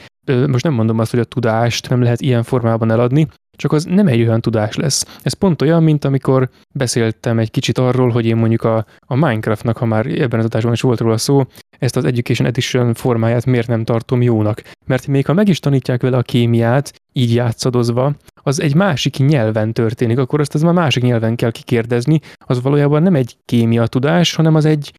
Most nem mondom azt, hogy a tudást nem lehet ilyen formában eladni, csak az nem egy olyan tudás lesz. Ez pont olyan, mint amikor beszéltem egy kicsit arról, hogy én mondjuk a, a Minecraftnak, ha már ebben az adásban is volt róla szó, ezt az Education Edition formáját miért nem tartom jónak. Mert még ha meg is tanítják vele a kémiát, így játszadozva, az egy másik nyelven történik, akkor azt az már másik nyelven kell kikérdezni, az valójában nem egy kémia tudás, hanem az egy,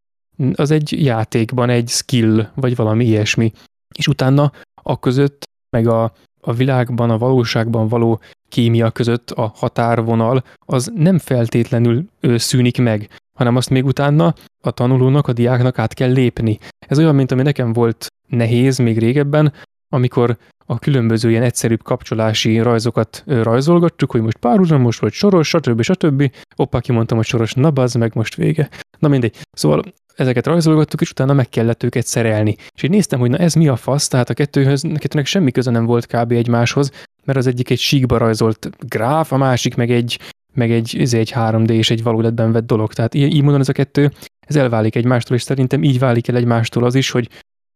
az egy játékban egy skill, vagy valami ilyesmi. És utána a között, meg a, a világban, a valóságban való kémia között a határvonal az nem feltétlenül ő szűnik meg, hanem azt még utána a tanulónak, a diáknak át kell lépni. Ez olyan, mint ami nekem volt nehéz még régebben, amikor a különböző ilyen egyszerűbb kapcsolási rajzokat rajzolgattuk, hogy most párhuzamos, vagy soros, stb. stb. Oppá, kimondtam, hogy soros, na bazd meg, most vége. Na mindegy. Szóval ezeket rajzolgattuk, és utána meg kellett őket szerelni. És így néztem, hogy na ez mi a fasz, tehát a kettőhöz, kettőnek semmi köze nem volt kb. egymáshoz, mert az egyik egy síkba rajzolt gráf, a másik meg egy, meg egy, ez egy 3D és egy valóletben vett dolog. Tehát így, így módon ez a kettő, ez elválik egymástól, és szerintem így válik el egymástól az is, hogy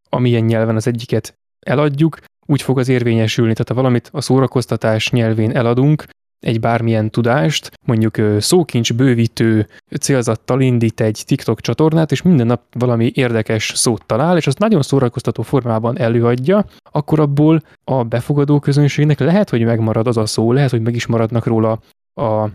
amilyen nyelven az egyiket eladjuk, úgy fog az érvényesülni. Tehát ha valamit a szórakoztatás nyelvén eladunk, egy bármilyen tudást, mondjuk szókincs bővítő célzattal indít egy TikTok csatornát, és minden nap valami érdekes szót talál, és azt nagyon szórakoztató formában előadja, akkor abból a befogadó közönségnek lehet, hogy megmarad az a szó, lehet, hogy meg is maradnak róla a,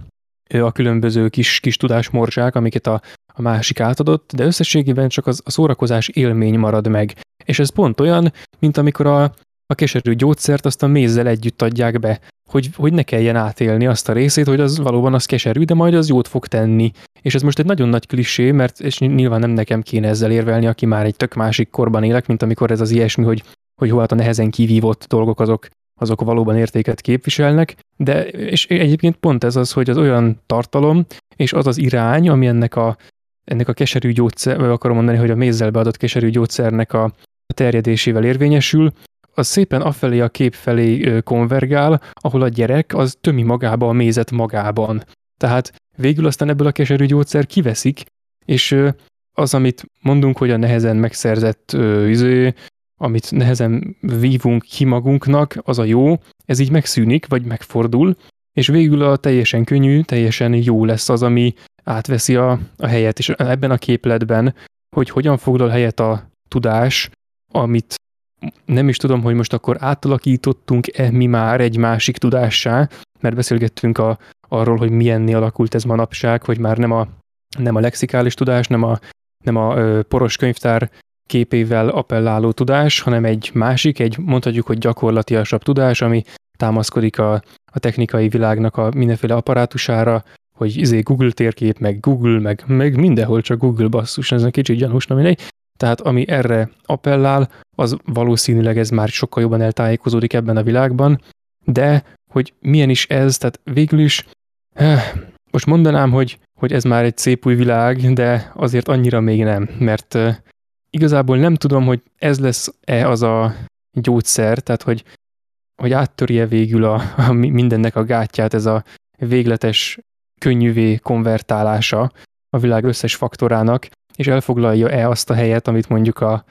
a különböző kis, kis tudásmorzsák, amiket a, a másik átadott, de összességében csak az, a szórakozás élmény marad meg. És ez pont olyan, mint amikor a, a keserű gyógyszert azt a mézzel együtt adják be hogy, hogy ne kelljen átélni azt a részét, hogy az valóban az keserű, de majd az jót fog tenni. És ez most egy nagyon nagy klisé, mert és nyilván nem nekem kéne ezzel érvelni, aki már egy tök másik korban élek, mint amikor ez az ilyesmi, hogy, hogy hol a nehezen kivívott dolgok azok, azok valóban értéket képviselnek, de és egyébként pont ez az, hogy az olyan tartalom, és az az irány, ami ennek a, ennek a keserű gyógyszer, akarom mondani, hogy a mézzel beadott keserű gyógyszernek a terjedésével érvényesül, az szépen afelé a kép felé konvergál, ahol a gyerek az tömi magába a mézet magában. Tehát végül aztán ebből a keserű gyógyszer kiveszik, és az, amit mondunk, hogy a nehezen megszerzett izé, amit nehezen vívunk ki magunknak, az a jó, ez így megszűnik, vagy megfordul, és végül a teljesen könnyű, teljesen jó lesz az, ami átveszi a, a helyet, és ebben a képletben, hogy hogyan foglal helyet a tudás, amit nem is tudom, hogy most akkor átalakítottunk-e mi már egy másik tudássá, mert beszélgettünk a, arról, hogy milyenné alakult ez manapság, hogy már nem a, nem a lexikális tudás, nem a, nem a ö, poros könyvtár képével appelláló tudás, hanem egy másik, egy mondhatjuk, hogy gyakorlatiasabb tudás, ami támaszkodik a, a technikai világnak a mindenféle apparátusára, hogy izé Google térkép, meg Google, meg, meg mindenhol csak Google basszus, ez egy kicsit gyanús, nem mindegy. Tehát ami erre appellál, az valószínűleg ez már sokkal jobban eltájékozódik ebben a világban, de hogy milyen is ez, tehát végül is eh, most mondanám, hogy, hogy ez már egy szép új világ, de azért annyira még nem, mert eh, igazából nem tudom, hogy ez lesz-e az a gyógyszer, tehát hogy, hogy áttörje végül a, a mindennek a gátját ez a végletes könnyűvé konvertálása a világ összes faktorának, és elfoglalja-e azt a helyet, amit mondjuk a,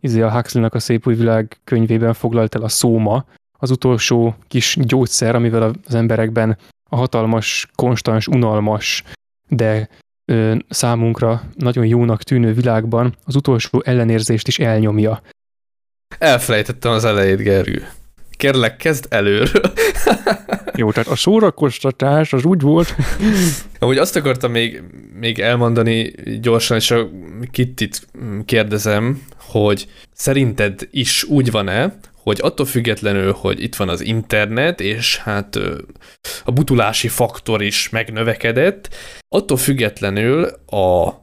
izé a Huxley-nak a Szép Új Világ könyvében foglalt el a szóma, az utolsó kis gyógyszer, amivel az emberekben a hatalmas, konstans, unalmas, de ö, számunkra nagyon jónak tűnő világban az utolsó ellenérzést is elnyomja. Elfelejtettem az elejét, Gergő. Kérlek, kezd előről. Jó, tehát a szórakoztatás az úgy volt. Amúgy azt akartam még, még elmondani gyorsan, és a Kittit kérdezem, hogy szerinted is úgy van-e, hogy attól függetlenül, hogy itt van az internet, és hát a butulási faktor is megnövekedett, attól függetlenül a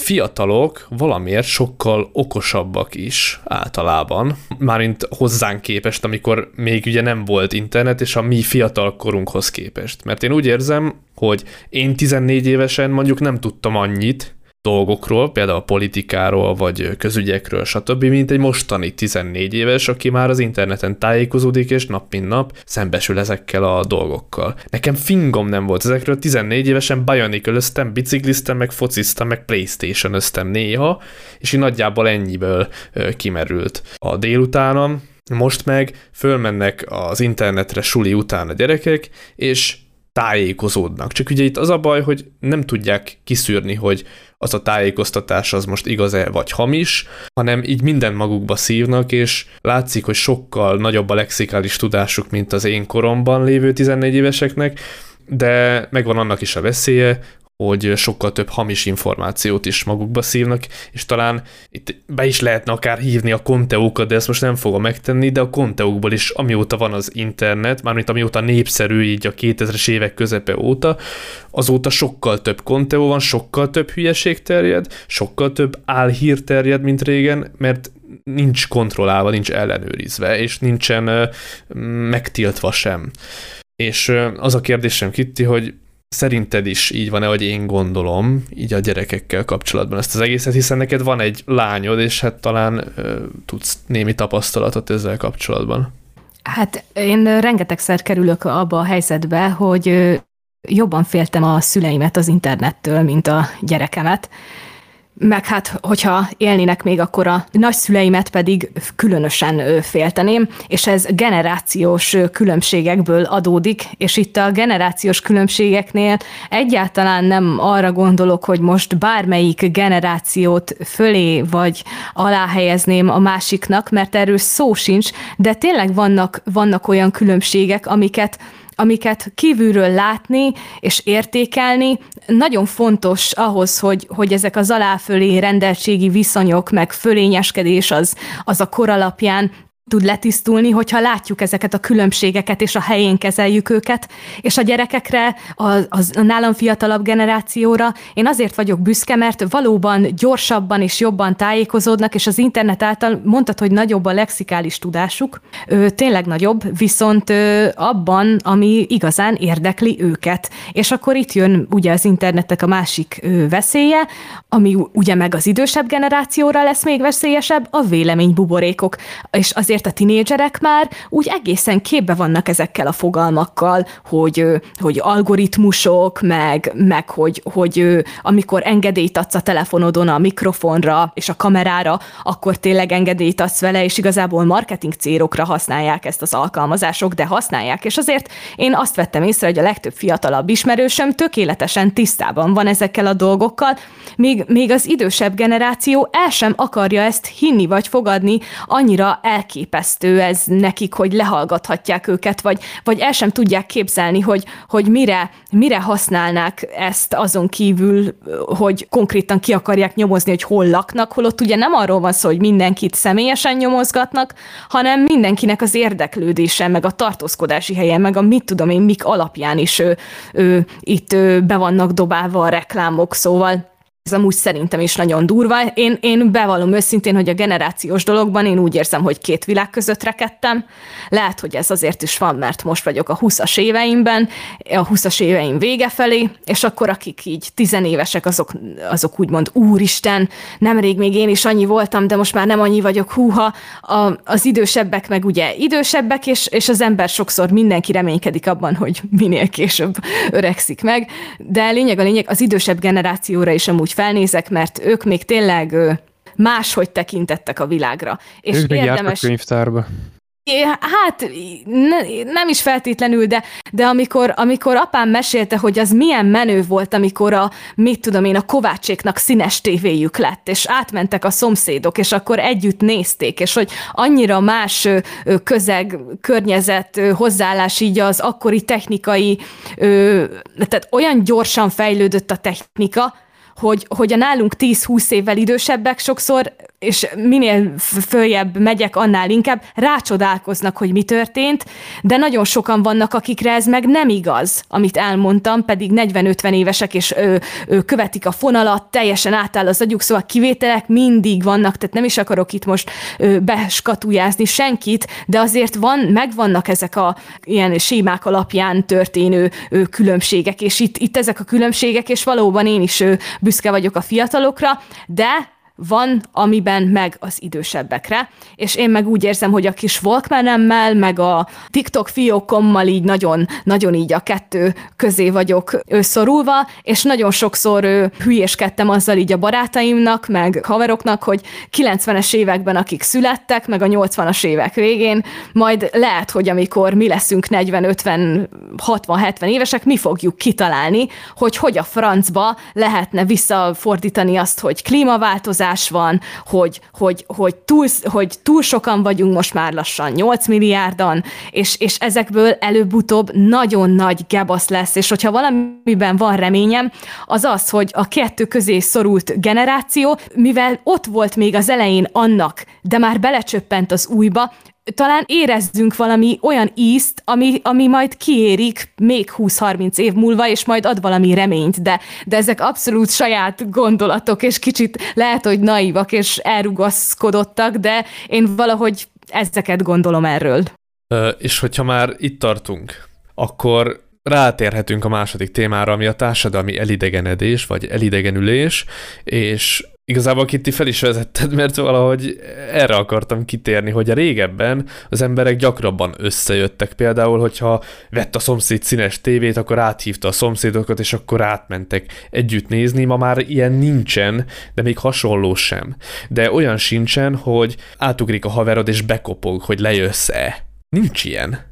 fiatalok valamiért sokkal okosabbak is általában, mármint hozzánk képest, amikor még ugye nem volt internet, és a mi fiatal korunkhoz képest. Mert én úgy érzem, hogy én 14 évesen mondjuk nem tudtam annyit, dolgokról, például a politikáról, vagy közügyekről, stb., mint egy mostani 14 éves, aki már az interneten tájékozódik, és nap mint nap szembesül ezekkel a dolgokkal. Nekem fingom nem volt ezekről, 14 évesen Bionicle-öztem, bicikliztem, meg fociztam, meg Playstation-öztem néha, és így nagyjából ennyiből kimerült a délutánom, most meg fölmennek az internetre suli után a gyerekek, és tájékozódnak. Csak ugye itt az a baj, hogy nem tudják kiszűrni, hogy az a tájékoztatás az most igaz-e vagy hamis, hanem így minden magukba szívnak, és látszik, hogy sokkal nagyobb a lexikális tudásuk, mint az én koromban lévő 14 éveseknek, de megvan annak is a veszélye, hogy sokkal több hamis információt is magukba szívnak, és talán itt be is lehetne akár hívni a konteókat, de ezt most nem fogom megtenni, de a konteókból is, amióta van az internet, mármint amióta népszerű így a 2000-es évek közepe óta, azóta sokkal több konteó van, sokkal több hülyeség terjed, sokkal több álhír terjed, mint régen, mert nincs kontrollálva, nincs ellenőrizve, és nincsen megtiltva sem. És az a kérdésem, Kitti, hogy Szerinted is így van-e, hogy én gondolom, így a gyerekekkel kapcsolatban ezt az egészet, hiszen neked van egy lányod, és hát talán ö, tudsz némi tapasztalatot ezzel kapcsolatban. Hát én rengetegszer kerülök abba a helyzetbe, hogy jobban féltem a szüleimet az internettől, mint a gyerekemet, meg hát, hogyha élnének még, akkor a nagyszüleimet pedig különösen félteném, és ez generációs különbségekből adódik, és itt a generációs különbségeknél egyáltalán nem arra gondolok, hogy most bármelyik generációt fölé vagy alá helyezném a másiknak, mert erről szó sincs, de tényleg vannak, vannak olyan különbségek, amiket amiket kívülről látni és értékelni nagyon fontos ahhoz, hogy, hogy ezek az aláfölé rendeltségi viszonyok, meg fölényeskedés az, az a kor alapján tud letisztulni, hogyha látjuk ezeket a különbségeket, és a helyén kezeljük őket, és a gyerekekre, az, az a nálam fiatalabb generációra én azért vagyok büszke, mert valóban gyorsabban és jobban tájékozódnak, és az internet által mondtad, hogy nagyobb a lexikális tudásuk, ő, tényleg nagyobb, viszont ő, abban, ami igazán érdekli őket. És akkor itt jön ugye az internetnek a másik ő, veszélye, ami ugye meg az idősebb generációra lesz még veszélyesebb, a véleménybuborékok. És azért azért a tinédzserek már úgy egészen képbe vannak ezekkel a fogalmakkal, hogy, hogy algoritmusok, meg, meg hogy, hogy amikor engedélyt adsz a telefonodon a mikrofonra és a kamerára, akkor tényleg engedélyt adsz vele, és igazából marketing célokra használják ezt az alkalmazások, de használják. És azért én azt vettem észre, hogy a legtöbb fiatalabb ismerősöm tökéletesen tisztában van ezekkel a dolgokkal, még, még az idősebb generáció el sem akarja ezt hinni vagy fogadni, annyira elkép elképesztő ez nekik, hogy lehallgathatják őket, vagy, vagy el sem tudják képzelni, hogy, hogy mire, mire használnák ezt azon kívül, hogy konkrétan ki akarják nyomozni, hogy hol laknak, holott ugye nem arról van szó, hogy mindenkit személyesen nyomozgatnak, hanem mindenkinek az érdeklődése, meg a tartózkodási helye, meg a mit tudom én, mik alapján is ő, ő, itt ő, be vannak dobálva a reklámok, szóval ez amúgy szerintem is nagyon durva. Én, én bevallom őszintén, hogy a generációs dologban én úgy érzem, hogy két világ között rekedtem. Lehet, hogy ez azért is van, mert most vagyok a 20-as éveimben, a 20-as éveim vége felé, és akkor akik így tizenévesek, azok, azok úgymond úristen, nemrég még én is annyi voltam, de most már nem annyi vagyok, húha. A, az idősebbek meg ugye idősebbek, és, és az ember sokszor mindenki reménykedik abban, hogy minél később öregszik meg. De lényeg a lényeg, az idősebb generációra is amúgy felnézek, mert ők még tényleg máshogy tekintettek a világra. És ők érdemes... még a könyvtárba. Hát ne, nem is feltétlenül, de, de amikor, amikor apám mesélte, hogy az milyen menő volt, amikor a, mit tudom én, a Kovácséknak színes tévéjük lett, és átmentek a szomszédok, és akkor együtt nézték, és hogy annyira más közeg, környezet, hozzáállás így az akkori technikai, tehát olyan gyorsan fejlődött a technika, hogy, hogy a nálunk 10-20 évvel idősebbek sokszor és minél följebb megyek, annál inkább rácsodálkoznak, hogy mi történt, de nagyon sokan vannak, akikre ez meg nem igaz, amit elmondtam, pedig 40-50 évesek, és ő, ő követik a fonalat, teljesen átáll az agyuk, szóval kivételek mindig vannak, tehát nem is akarok itt most ő, beskatujázni senkit, de azért van, megvannak ezek a ilyen sémák alapján történő különbségek, és itt, itt ezek a különbségek, és valóban én is büszke vagyok a fiatalokra, de van, amiben meg az idősebbekre, és én meg úgy érzem, hogy a kis Walkmanemmel, meg a TikTok fiókommal így nagyon, nagyon így a kettő közé vagyok szorulva, és nagyon sokszor ő, hülyéskedtem azzal így a barátaimnak, meg haveroknak, hogy 90-es években, akik születtek, meg a 80-as évek végén, majd lehet, hogy amikor mi leszünk 40-50, 60-70 évesek, mi fogjuk kitalálni, hogy hogy a francba lehetne visszafordítani azt, hogy klímaváltozás, kihívás van, hogy, hogy, hogy, túl, hogy túl sokan vagyunk most már lassan 8 milliárdan, és, és ezekből előbb-utóbb nagyon nagy gebasz lesz, és hogyha valamiben van reményem, az az, hogy a kettő közé szorult generáció, mivel ott volt még az elején annak, de már belecsöppent az újba, talán érezzünk valami olyan ízt, ami, ami majd kiérik még 20-30 év múlva, és majd ad valami reményt, de, de ezek abszolút saját gondolatok, és kicsit lehet, hogy naivak és elrugaszkodottak, de én valahogy ezeket gondolom erről. Ö, és hogyha már itt tartunk, akkor rátérhetünk a második témára, ami a társadalmi elidegenedés, vagy elidegenülés, és igazából Kitty fel is vezetted, mert valahogy erre akartam kitérni, hogy a régebben az emberek gyakrabban összejöttek. Például, hogyha vett a szomszéd színes tévét, akkor áthívta a szomszédokat, és akkor átmentek együtt nézni. Ma már ilyen nincsen, de még hasonló sem. De olyan sincsen, hogy átugrik a haverod, és bekopog, hogy lejössz-e. Nincs ilyen.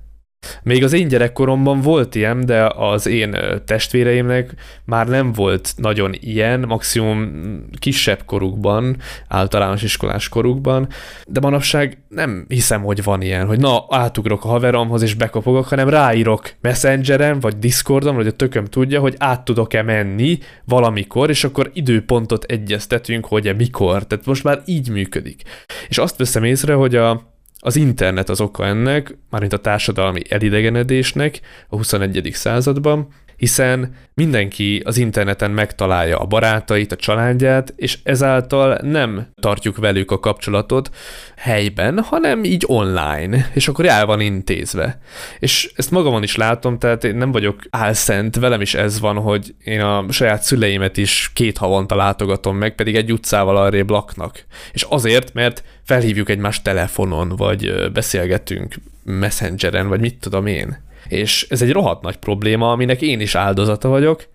Még az én gyerekkoromban volt ilyen, de az én testvéreimnek már nem volt nagyon ilyen, maximum kisebb korukban, általános iskolás korukban, de manapság nem hiszem, hogy van ilyen, hogy na, átugrok a haveromhoz és bekopogok, hanem ráírok Messengeren, vagy Discordon, vagy a tököm tudja, hogy át tudok-e menni valamikor, és akkor időpontot egyeztetünk, hogy mikor. Tehát most már így működik. És azt veszem észre, hogy a az internet az oka ennek, mármint a társadalmi elidegenedésnek a 21. században, hiszen mindenki az interneten megtalálja a barátait, a családját, és ezáltal nem tartjuk velük a kapcsolatot helyben, hanem így online, és akkor el van intézve. És ezt magamon is látom, tehát én nem vagyok álszent, velem is ez van, hogy én a saját szüleimet is két havonta látogatom meg, pedig egy utcával arrébb laknak. És azért, mert felhívjuk egymást telefonon, vagy beszélgetünk messengeren, vagy mit tudom én. És ez egy rohadt nagy probléma, aminek én is áldozata vagyok,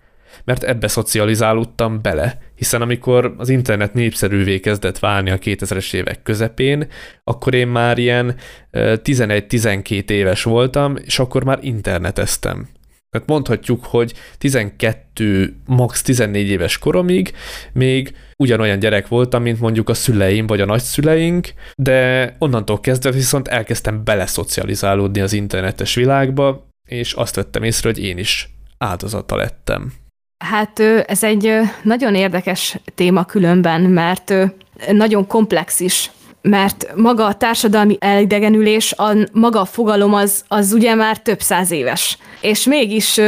mert ebbe szocializálódtam bele, hiszen amikor az internet népszerűvé kezdett válni a 2000-es évek közepén, akkor én már ilyen 11-12 éves voltam, és akkor már interneteztem. Tehát mondhatjuk, hogy 12, max 14 éves koromig még ugyanolyan gyerek voltam, mint mondjuk a szüleim vagy a nagyszüleink, de onnantól kezdve viszont elkezdtem beleszocializálódni az internetes világba, és azt vettem észre, hogy én is áldozata lettem. Hát ez egy nagyon érdekes téma különben, mert nagyon komplex is mert maga a társadalmi elidegenülés, a maga a fogalom az, az ugye már több száz éves. És mégis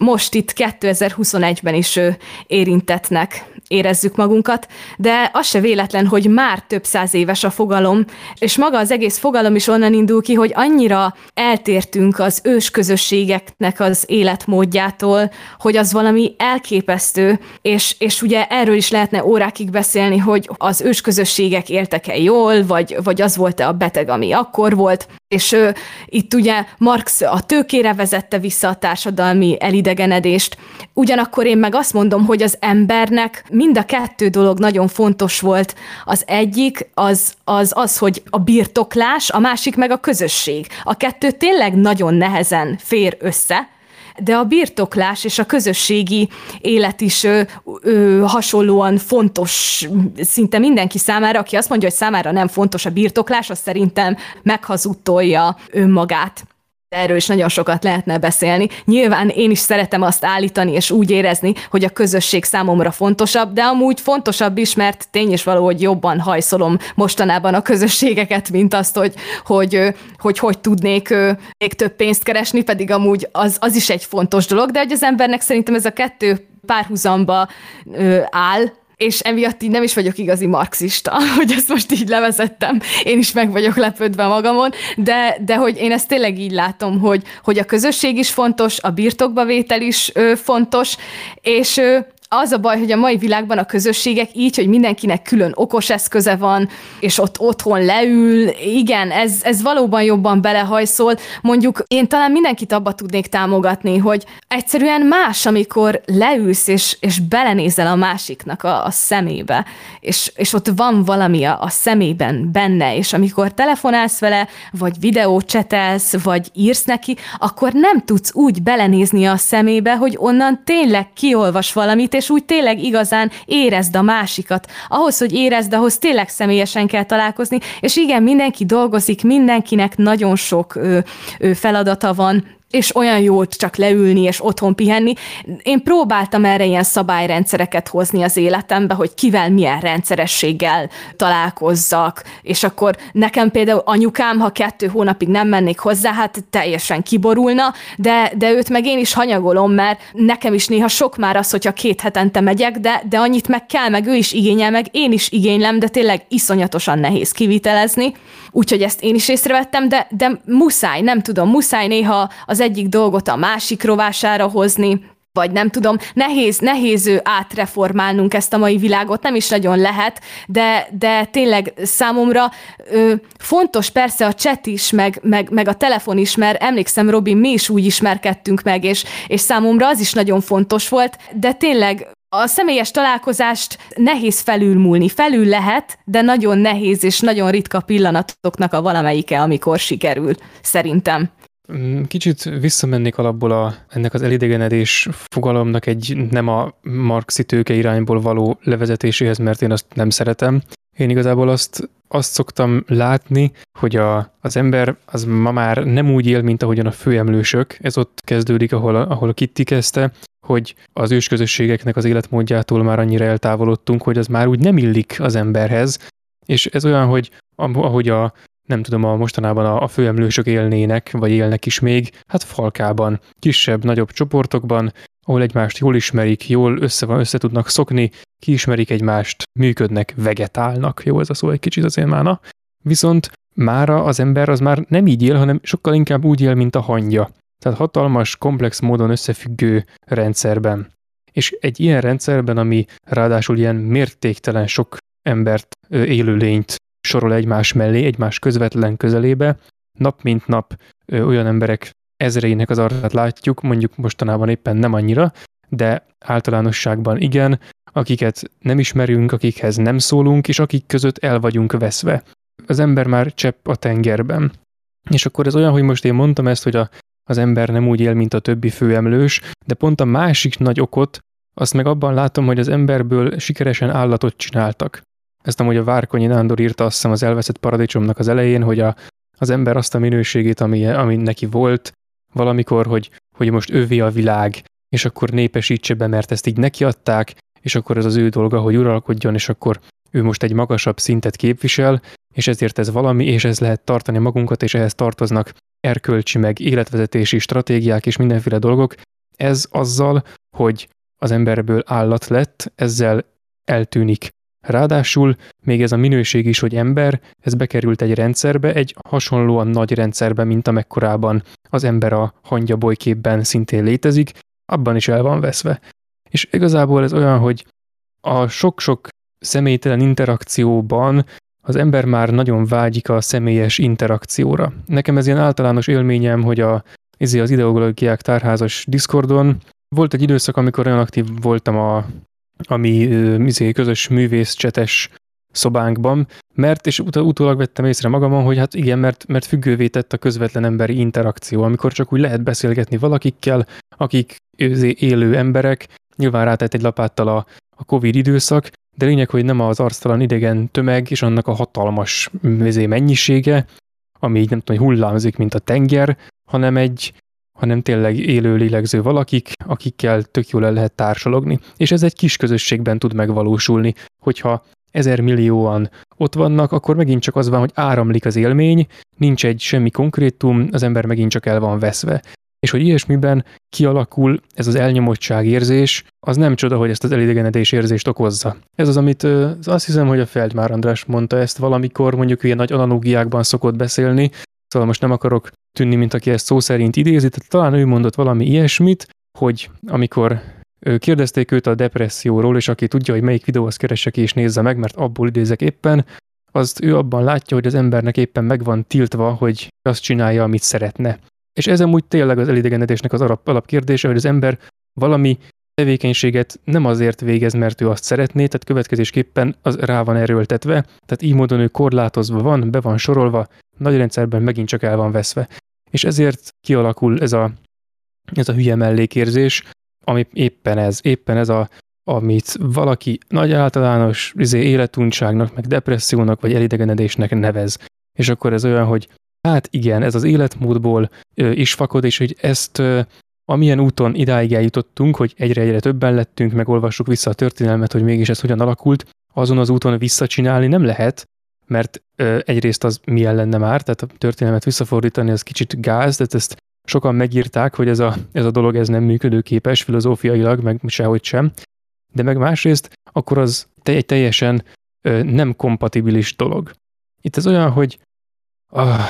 most itt 2021-ben is érintetnek érezzük magunkat, de az se véletlen, hogy már több száz éves a fogalom, és maga az egész fogalom is onnan indul ki, hogy annyira eltértünk az ős közösségeknek az életmódjától, hogy az valami elképesztő, és, és ugye erről is lehetne órákig beszélni, hogy az ős közösségek éltek-e jól, vagy, vagy az volt-e a beteg, ami akkor volt, És ö, itt ugye Marx a tőkére vezette vissza a társadalmi elidegenedést, ugyanakkor én meg azt mondom, hogy az embernek mind a kettő dolog nagyon fontos volt. Az egyik az az, az hogy a birtoklás, a másik meg a közösség. A kettő tényleg nagyon nehezen fér össze, de a birtoklás és a közösségi élet is ö, ö, hasonlóan fontos szinte mindenki számára, aki azt mondja, hogy számára nem fontos a birtoklás, az szerintem meghazudtolja önmagát erről is nagyon sokat lehetne beszélni. Nyilván én is szeretem azt állítani és úgy érezni, hogy a közösség számomra fontosabb, de amúgy fontosabb is, mert tény is való, hogy jobban hajszolom mostanában a közösségeket, mint azt, hogy hogy, hogy, hogy tudnék még több pénzt keresni, pedig amúgy az, az is egy fontos dolog, de hogy az embernek szerintem ez a kettő párhuzamba áll, és emiatt így nem is vagyok igazi marxista, hogy ezt most így levezettem. Én is meg vagyok lepődve magamon, de, de hogy én ezt tényleg így látom, hogy, hogy a közösség is fontos, a birtokba vétel is ö, fontos, és ö, az a baj, hogy a mai világban a közösségek így, hogy mindenkinek külön okos eszköze van, és ott otthon leül, igen, ez, ez valóban jobban belehajszol. Mondjuk én talán mindenkit abba tudnék támogatni, hogy egyszerűen más, amikor leülsz, és, és belenézel a másiknak a, a szemébe, és, és ott van valami a, a szemében benne, és amikor telefonálsz vele, vagy videót csetelsz, vagy írsz neki, akkor nem tudsz úgy belenézni a szemébe, hogy onnan tényleg kiolvas valamit, és úgy tényleg igazán érezd a másikat. Ahhoz, hogy érezd, ahhoz tényleg személyesen kell találkozni, és igen, mindenki dolgozik, mindenkinek nagyon sok ö, ö, feladata van, és olyan jó csak leülni és otthon pihenni. Én próbáltam erre ilyen szabályrendszereket hozni az életembe, hogy kivel milyen rendszerességgel találkozzak, és akkor nekem például anyukám, ha kettő hónapig nem mennék hozzá, hát teljesen kiborulna, de, de őt meg én is hanyagolom, mert nekem is néha sok már az, hogyha két hetente megyek, de, de annyit meg kell, meg ő is igényel, meg én is igénylem, de tényleg iszonyatosan nehéz kivitelezni, úgyhogy ezt én is észrevettem, de, de muszáj, nem tudom, muszáj néha az az egyik dolgot a másik rovására hozni, vagy nem tudom, nehéz, nehéz átreformálnunk ezt a mai világot, nem is nagyon lehet, de, de tényleg számomra ö, fontos persze a chat is, meg, meg, meg a telefon is, mert emlékszem, Robin, mi is úgy ismerkedtünk meg, és, és számomra az is nagyon fontos volt, de tényleg a személyes találkozást nehéz felülmúlni. Felül lehet, de nagyon nehéz és nagyon ritka pillanatoknak a valamelyike, amikor sikerül, szerintem. Mm, kicsit visszamennék alapból a, ennek az elidegenedés fogalomnak egy nem a marxi tőke irányból való levezetéséhez, mert én azt nem szeretem. Én igazából azt, azt szoktam látni, hogy a, az ember az ma már nem úgy él, mint ahogyan a főemlősök. Ez ott kezdődik, ahol, ahol a Kitty kezdte, hogy az ősközösségeknek az életmódjától már annyira eltávolodtunk, hogy az már úgy nem illik az emberhez, és ez olyan, hogy ahogy a nem tudom, a mostanában a, a főemlősök élnének, vagy élnek is még, hát falkában, kisebb, nagyobb csoportokban, ahol egymást jól ismerik, jól össze, van, össze tudnak szokni, kiismerik egymást, működnek, vegetálnak, jó ez a szó egy kicsit az én mána. Viszont mára az ember az már nem így él, hanem sokkal inkább úgy él, mint a hangja. Tehát hatalmas, komplex módon összefüggő rendszerben. És egy ilyen rendszerben, ami ráadásul ilyen mértéktelen sok embert, élőlényt sorol egymás mellé, egymás közvetlen közelébe. Nap mint nap ö, olyan emberek ezreinek az arcát látjuk, mondjuk mostanában éppen nem annyira, de általánosságban igen, akiket nem ismerünk, akikhez nem szólunk, és akik között el vagyunk veszve. Az ember már csepp a tengerben. És akkor ez olyan, hogy most én mondtam ezt, hogy a, az ember nem úgy él, mint a többi főemlős, de pont a másik nagy okot, azt meg abban látom, hogy az emberből sikeresen állatot csináltak. Ezt amúgy a Várkonyi Nándor írta azt hiszem az elveszett paradicsomnak az elején, hogy a, az ember azt a minőségét, ami, ami neki volt valamikor, hogy, hogy most ővé a világ, és akkor népesítse be, mert ezt így nekiadták, és akkor ez az ő dolga, hogy uralkodjon, és akkor ő most egy magasabb szintet képvisel, és ezért ez valami, és ez lehet tartani magunkat, és ehhez tartoznak erkölcsi meg életvezetési stratégiák és mindenféle dolgok. Ez azzal, hogy az emberből állat lett, ezzel eltűnik Ráadásul még ez a minőség is, hogy ember, ez bekerült egy rendszerbe, egy hasonlóan nagy rendszerbe, mint amekkorában az ember a hangyabolyképben szintén létezik, abban is el van veszve. És igazából ez olyan, hogy a sok-sok személytelen interakcióban az ember már nagyon vágyik a személyes interakcióra. Nekem ez ilyen általános élményem, hogy a, izé az ideológiák tárházas Discordon volt egy időszak, amikor olyan aktív voltam a, a mi izé, közös művész csetes szobánkban, mert, és ut- utólag vettem észre magamon, hogy hát igen, mert, mert függővé tett a közvetlen emberi interakció, amikor csak úgy lehet beszélgetni valakikkel, akik élő emberek, nyilván rátett egy lapáttal a, a Covid időszak, de lényeg, hogy nem az arctalan idegen tömeg és annak a hatalmas mennyisége, ami így nem tudom, hogy hullámzik, mint a tenger, hanem egy, hanem tényleg élő lélegző valakik, akikkel tök jól el lehet társalogni. És ez egy kis közösségben tud megvalósulni, hogyha ezer millióan ott vannak, akkor megint csak az van, hogy áramlik az élmény, nincs egy semmi konkrétum, az ember megint csak el van veszve. És hogy ilyesmiben kialakul ez az elnyomottság érzés, az nem csoda, hogy ezt az elidegenedés érzést okozza. Ez az, amit azt hiszem, hogy a Feldmár András mondta ezt valamikor, mondjuk ilyen nagy analógiákban szokott beszélni, szóval most nem akarok tűnni, mint aki ezt szó szerint idézi, tehát talán ő mondott valami ilyesmit, hogy amikor kérdezték őt a depresszióról, és aki tudja, hogy melyik videóhoz keresek és nézze meg, mert abból idézek éppen, azt ő abban látja, hogy az embernek éppen meg van tiltva, hogy azt csinálja, amit szeretne. És ez amúgy tényleg az elidegenedésnek az alapkérdése, hogy az ember valami tevékenységet nem azért végez, mert ő azt szeretné, tehát következésképpen az rá van erőltetve, tehát így módon ő korlátozva van, be van sorolva, nagy rendszerben megint csak el van veszve. És ezért kialakul ez a, ez a hülye mellékérzés, ami éppen ez, éppen ez a, amit valaki nagy általános izé, életuntságnak, meg depressziónak, vagy elidegenedésnek nevez. És akkor ez olyan, hogy hát igen, ez az életmódból ö, is fakad, és hogy ezt ö, amilyen úton idáig eljutottunk, hogy egyre-egyre többen lettünk, megolvassuk vissza a történelmet, hogy mégis ez hogyan alakult, azon az úton visszacsinálni nem lehet, mert egyrészt az milyen lenne már, tehát a történelmet visszafordítani az kicsit gáz, tehát ezt sokan megírták, hogy ez a, ez a dolog ez nem működőképes filozófiailag, meg sehogy sem, de meg másrészt akkor az egy teljesen nem kompatibilis dolog. Itt ez olyan, hogy ah,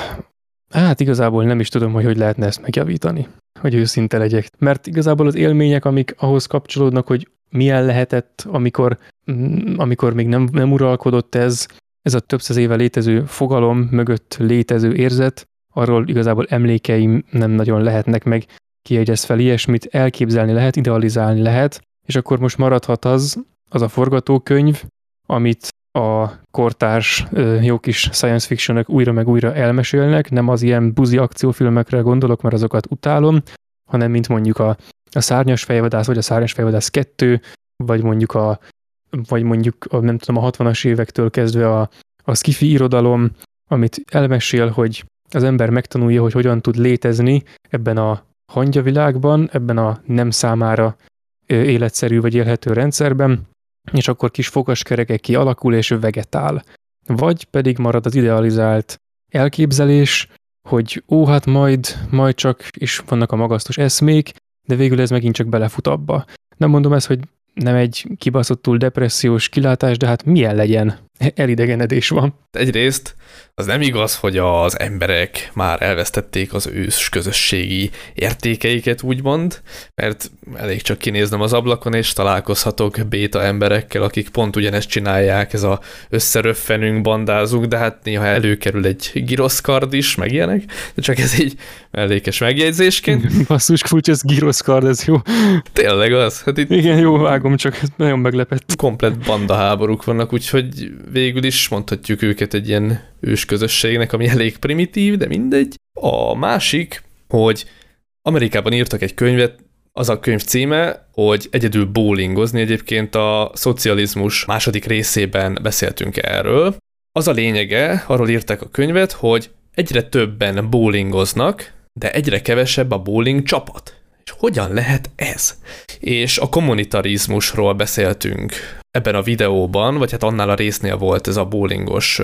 hát igazából nem is tudom, hogy hogy lehetne ezt megjavítani, hogy őszinte legyek. Mert igazából az élmények, amik ahhoz kapcsolódnak, hogy milyen lehetett, amikor, mm, amikor még nem, nem uralkodott ez, ez a több száz éve létező fogalom mögött létező érzet, arról igazából emlékeim nem nagyon lehetnek meg, kiegyez fel ilyesmit, elképzelni lehet, idealizálni lehet, és akkor most maradhat az, az a forgatókönyv, amit a kortárs jó kis science fictionek újra meg újra elmesélnek, nem az ilyen buzi akciófilmekre gondolok, mert azokat utálom, hanem mint mondjuk a, a szárnyas fejvadász, vagy a szárnyas fejvadász 2, vagy mondjuk a, vagy mondjuk a, nem tudom, a 60-as évektől kezdve a, a skifi irodalom, amit elmesél, hogy az ember megtanulja, hogy hogyan tud létezni ebben a hangyavilágban, ebben a nem számára életszerű vagy élhető rendszerben, és akkor kis fogaskerekek kialakul és vegetál. Vagy pedig marad az idealizált elképzelés, hogy ó, hát majd, majd csak, is vannak a magasztos eszmék, de végül ez megint csak belefut abba. Nem mondom ezt, hogy nem egy kibaszottul depressziós kilátás, de hát milyen legyen? Elidegenedés van. Egyrészt az nem igaz, hogy az emberek már elvesztették az ős közösségi értékeiket, úgymond, mert elég csak kinéznem az ablakon, és találkozhatok béta emberekkel, akik pont ugyanezt csinálják, ez a összeröffenünk, bandázunk, de hát néha előkerül egy giroszkard is, meg ilyenek, de csak ez egy mellékes megjegyzésként. Basszus kulcs, ez giroszkard, ez jó. Tényleg az? Hát itt Igen, jó, vágom, csak nagyon meglepett. Komplet banda háborúk vannak, úgyhogy végül is mondhatjuk őket egy ilyen ős közösségnek, ami elég primitív, de mindegy. A másik, hogy Amerikában írtak egy könyvet, az a könyv címe, hogy egyedül bowlingozni, egyébként a szocializmus második részében beszéltünk erről. Az a lényege, arról írták a könyvet, hogy egyre többen bowlingoznak, de egyre kevesebb a bowling csapat. És hogyan lehet ez? És a kommunitarizmusról beszéltünk ebben a videóban, vagy hát annál a résznél volt ez a bowlingos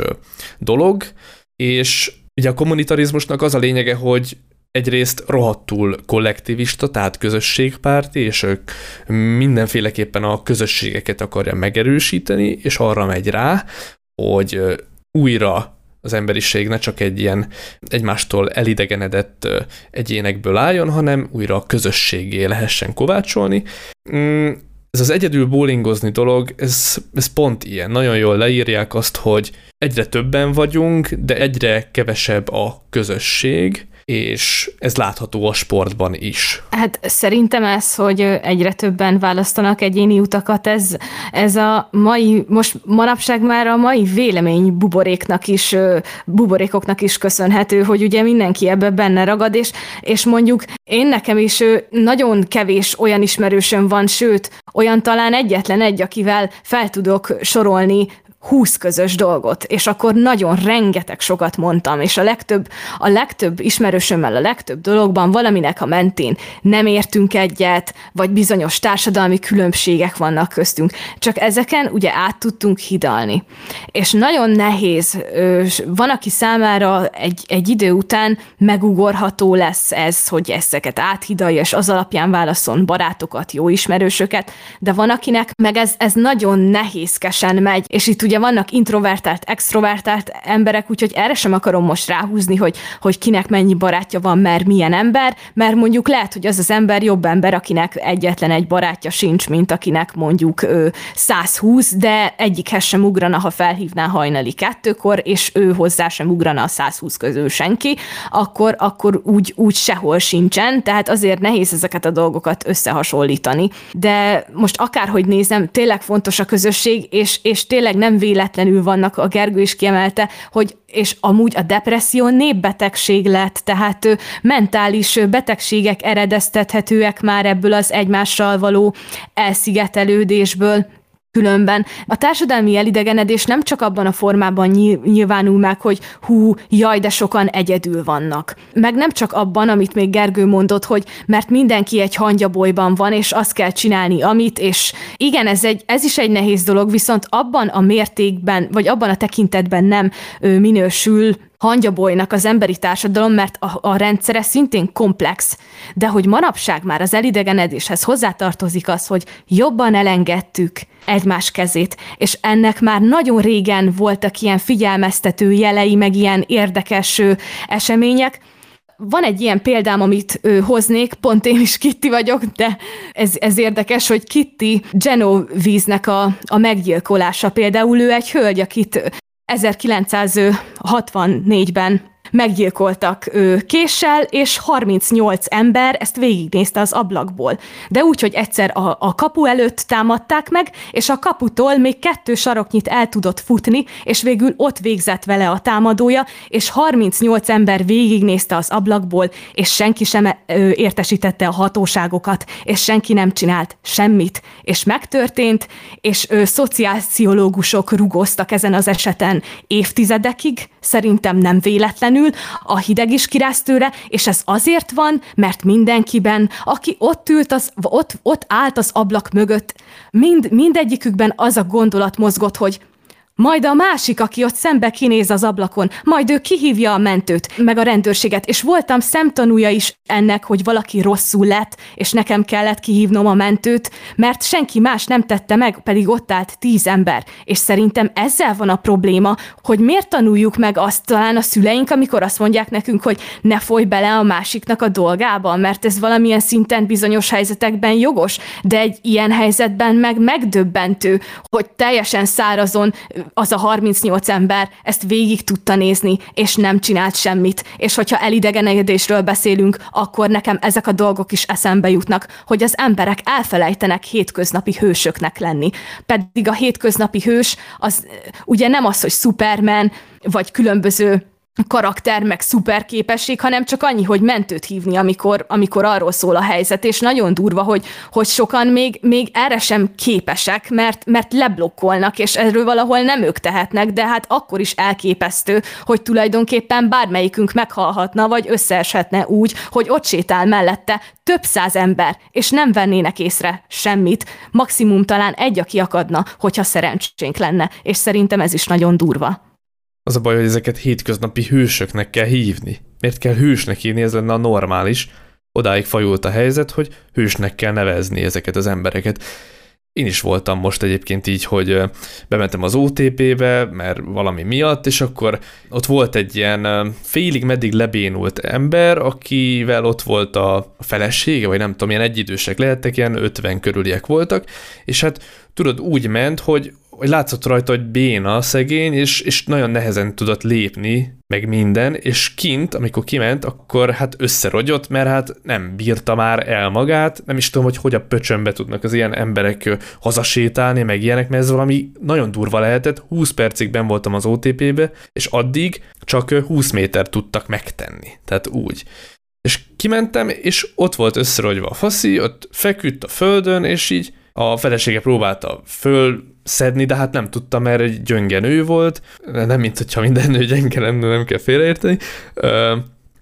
dolog, és ugye a kommunitarizmusnak az a lényege, hogy egyrészt rohadtul kollektivista, tehát közösségpárti, és ők mindenféleképpen a közösségeket akarja megerősíteni, és arra megy rá, hogy újra az emberiség ne csak egy ilyen egymástól elidegenedett egyénekből álljon, hanem újra a közösségé lehessen kovácsolni. Mm, ez az egyedül bowlingozni dolog, ez, ez pont ilyen. Nagyon jól leírják azt, hogy egyre többen vagyunk, de egyre kevesebb a közösség, és ez látható a sportban is. Hát szerintem ez, hogy egyre többen választanak egyéni utakat, ez, ez a mai, most manapság már a mai vélemény buboréknak is, buborékoknak is köszönhető, hogy ugye mindenki ebbe benne ragad, és, és mondjuk én nekem is nagyon kevés olyan ismerősöm van, sőt, olyan talán egyetlen egy, akivel fel tudok sorolni 20 közös dolgot, és akkor nagyon rengeteg sokat mondtam, és a legtöbb, a legtöbb ismerősömmel a legtöbb dologban valaminek a mentén nem értünk egyet, vagy bizonyos társadalmi különbségek vannak köztünk. Csak ezeken ugye át tudtunk hidalni. És nagyon nehéz, van, aki számára egy, egy idő után megugorható lesz ez, hogy ezeket áthidalja, és az alapján válaszol barátokat, jó ismerősöket, de van, akinek meg ez, ez nagyon nehézkesen megy, és itt ugye vannak introvertált, extrovertált emberek, úgyhogy erre sem akarom most ráhúzni, hogy, hogy kinek mennyi barátja van, mert milyen ember, mert mondjuk lehet, hogy az az ember jobb ember, akinek egyetlen egy barátja sincs, mint akinek mondjuk ő 120, de egyikhez sem ugrana, ha felhívná hajnali kettőkor, és ő hozzá sem ugrana a 120 közül senki, akkor, akkor úgy, úgy sehol sincsen, tehát azért nehéz ezeket a dolgokat összehasonlítani. De most akárhogy nézem, tényleg fontos a közösség, és, és tényleg nem véletlenül vannak, a Gergő is kiemelte, hogy és amúgy a depresszió népbetegség lett, tehát mentális betegségek eredeztethetőek már ebből az egymással való elszigetelődésből. Különben a társadalmi elidegenedés nem csak abban a formában nyilvánul meg, hogy hú, jaj, de sokan egyedül vannak. Meg nem csak abban, amit még Gergő mondott, hogy mert mindenki egy hangyabolyban van, és azt kell csinálni, amit, és igen, ez, egy, ez is egy nehéz dolog, viszont abban a mértékben, vagy abban a tekintetben nem minősül hangyabolynak az emberi társadalom, mert a, a rendszere szintén komplex, de hogy manapság már az elidegenedéshez hozzátartozik az, hogy jobban elengedtük egymás kezét, és ennek már nagyon régen voltak ilyen figyelmeztető jelei, meg ilyen érdekes események, van egy ilyen példám, amit ő, hoznék, pont én is Kitty vagyok, de ez, ez érdekes, hogy Kitty Genovese-nek a, a meggyilkolása. Például ő egy hölgy, akit 1964-ben meggyilkoltak ő késsel, és 38 ember ezt végignézte az ablakból. De úgy, hogy egyszer a, a kapu előtt támadták meg, és a kaputól még kettő saroknyit el tudott futni, és végül ott végzett vele a támadója, és 38 ember végignézte az ablakból, és senki sem ö, értesítette a hatóságokat, és senki nem csinált semmit. És megtörtént, és ö, szociálpszichológusok rugóztak ezen az eseten évtizedekig, szerintem nem véletlenül, a hideg is kiráz tőle, és ez azért van, mert mindenkiben, aki ott ült, az, ott, ott állt az ablak mögött, mind, mindegyikükben az a gondolat mozgott, hogy majd a másik, aki ott szembe kinéz az ablakon, majd ő kihívja a mentőt, meg a rendőrséget, és voltam szemtanúja is ennek, hogy valaki rosszul lett, és nekem kellett kihívnom a mentőt, mert senki más nem tette meg, pedig ott állt tíz ember. És szerintem ezzel van a probléma, hogy miért tanuljuk meg azt talán a szüleink, amikor azt mondják nekünk, hogy ne folyj bele a másiknak a dolgába, mert ez valamilyen szinten bizonyos helyzetekben jogos, de egy ilyen helyzetben meg megdöbbentő, hogy teljesen szárazon az a 38 ember ezt végig tudta nézni, és nem csinált semmit. És hogyha elidegenedésről beszélünk, akkor nekem ezek a dolgok is eszembe jutnak, hogy az emberek elfelejtenek hétköznapi hősöknek lenni. Pedig a hétköznapi hős az ugye nem az, hogy Superman, vagy különböző karakter, meg szuper képesség, hanem csak annyi, hogy mentőt hívni, amikor, amikor arról szól a helyzet, és nagyon durva, hogy, hogy sokan még, még erre sem képesek, mert, mert leblokkolnak, és erről valahol nem ők tehetnek, de hát akkor is elképesztő, hogy tulajdonképpen bármelyikünk meghalhatna, vagy összeeshetne úgy, hogy ott sétál mellette több száz ember, és nem vennének észre semmit, maximum talán egy, aki akadna, hogyha szerencsénk lenne, és szerintem ez is nagyon durva. Az a baj, hogy ezeket hétköznapi hősöknek kell hívni. Miért kell hősnek hívni, ez lenne a normális. Odáig fajult a helyzet, hogy hősnek kell nevezni ezeket az embereket. én is voltam most egyébként így, hogy bementem az OTP-be, mert valami miatt, és akkor ott volt egy ilyen félig meddig lebénult ember, akivel ott volt a felesége, vagy nem tudom, ilyen egyidősek lehettek, ilyen 50 körüliek voltak, és hát tudod, úgy ment, hogy hogy látszott rajta, hogy béna szegény, és, és nagyon nehezen tudott lépni, meg minden, és kint, amikor kiment, akkor hát összerogyott, mert hát nem bírta már el magát, nem is tudom, hogy hogy a pöcsönbe tudnak az ilyen emberek hazasétálni, meg ilyenek, mert ez valami nagyon durva lehetett, 20 percig ben voltam az OTP-be, és addig csak 20 méter tudtak megtenni, tehát úgy. És kimentem, és ott volt összerogyva a faszi, ott feküdt a földön, és így a felesége próbálta föl szedni, de hát nem tudta, mert egy gyönge nő volt, nem mint hogyha minden nő gyenge lenne, nem kell félreérteni,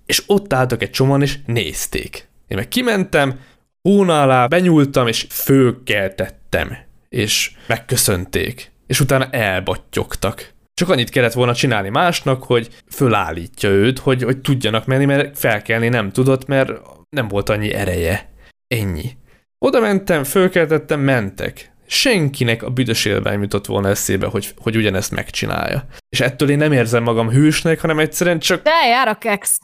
és ott álltak egy csomóan, és nézték. Én meg kimentem, hóna alá benyúltam, és fölkeltettem, és megköszönték, és utána elbattyogtak. Csak annyit kellett volna csinálni másnak, hogy fölállítja őt, hogy, hogy tudjanak menni, mert felkelni nem tudott, mert nem volt annyi ereje. Ennyi. Oda mentem, fölkeltettem, mentek senkinek a büdös élvány jutott volna eszébe, hogy, hogy ugyanezt megcsinálja. És ettől én nem érzem magam hősnek, hanem egyszerűen csak... De jár a kex.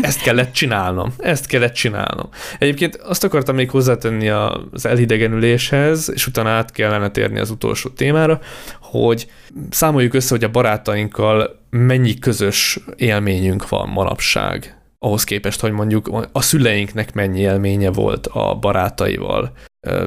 Ezt kellett csinálnom. Ezt kellett csinálnom. Egyébként azt akartam még hozzátenni az elidegenüléshez, és utána át kellene térni az utolsó témára, hogy számoljuk össze, hogy a barátainkkal mennyi közös élményünk van manapság ahhoz képest, hogy mondjuk a szüleinknek mennyi élménye volt a barátaival.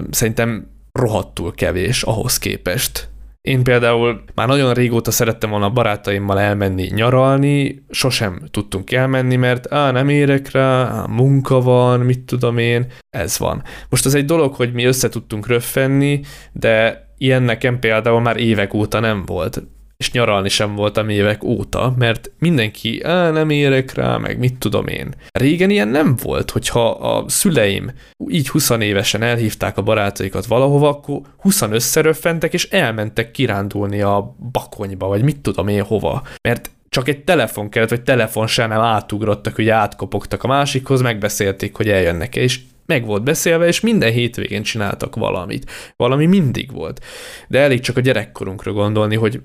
Szerintem rohadtul kevés ahhoz képest. Én például már nagyon régóta szerettem volna barátaimmal elmenni nyaralni, sosem tudtunk elmenni, mert á, nem érek rá, á, munka van, mit tudom én, ez van. Most az egy dolog, hogy mi össze tudtunk röffenni, de ilyen nekem például már évek óta nem volt és nyaralni sem voltam évek óta, mert mindenki, á, nem érek rá, meg mit tudom én. Régen ilyen nem volt, hogyha a szüleim így 20 évesen elhívták a barátaikat valahova, akkor 20 összeröffentek, és elmentek kirándulni a bakonyba, vagy mit tudom én hova. Mert csak egy telefon kellett, vagy telefon sem nem átugrottak, hogy átkopogtak a másikhoz, megbeszélték, hogy eljönnek-e, és meg volt beszélve, és minden hétvégén csináltak valamit. Valami mindig volt. De elég csak a gyerekkorunkra gondolni, hogy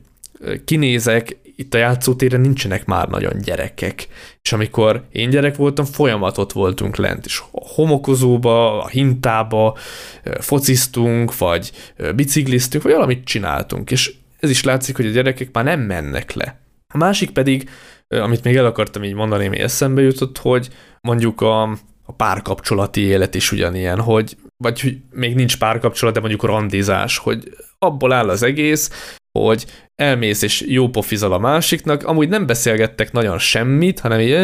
kinézek, itt a játszótéren nincsenek már nagyon gyerekek. És amikor én gyerek voltam, folyamatot voltunk lent, és a homokozóba, a hintába fociztunk, vagy bicikliztünk, vagy valamit csináltunk, és ez is látszik, hogy a gyerekek már nem mennek le. A másik pedig, amit még el akartam így mondani, ami eszembe jutott, hogy mondjuk a, a párkapcsolati élet is ugyanilyen, hogy vagy hogy még nincs párkapcsolat, de mondjuk randizás, hogy abból áll az egész, hogy elmész és jó pofizol a másiknak, amúgy nem beszélgettek nagyon semmit, hanem így,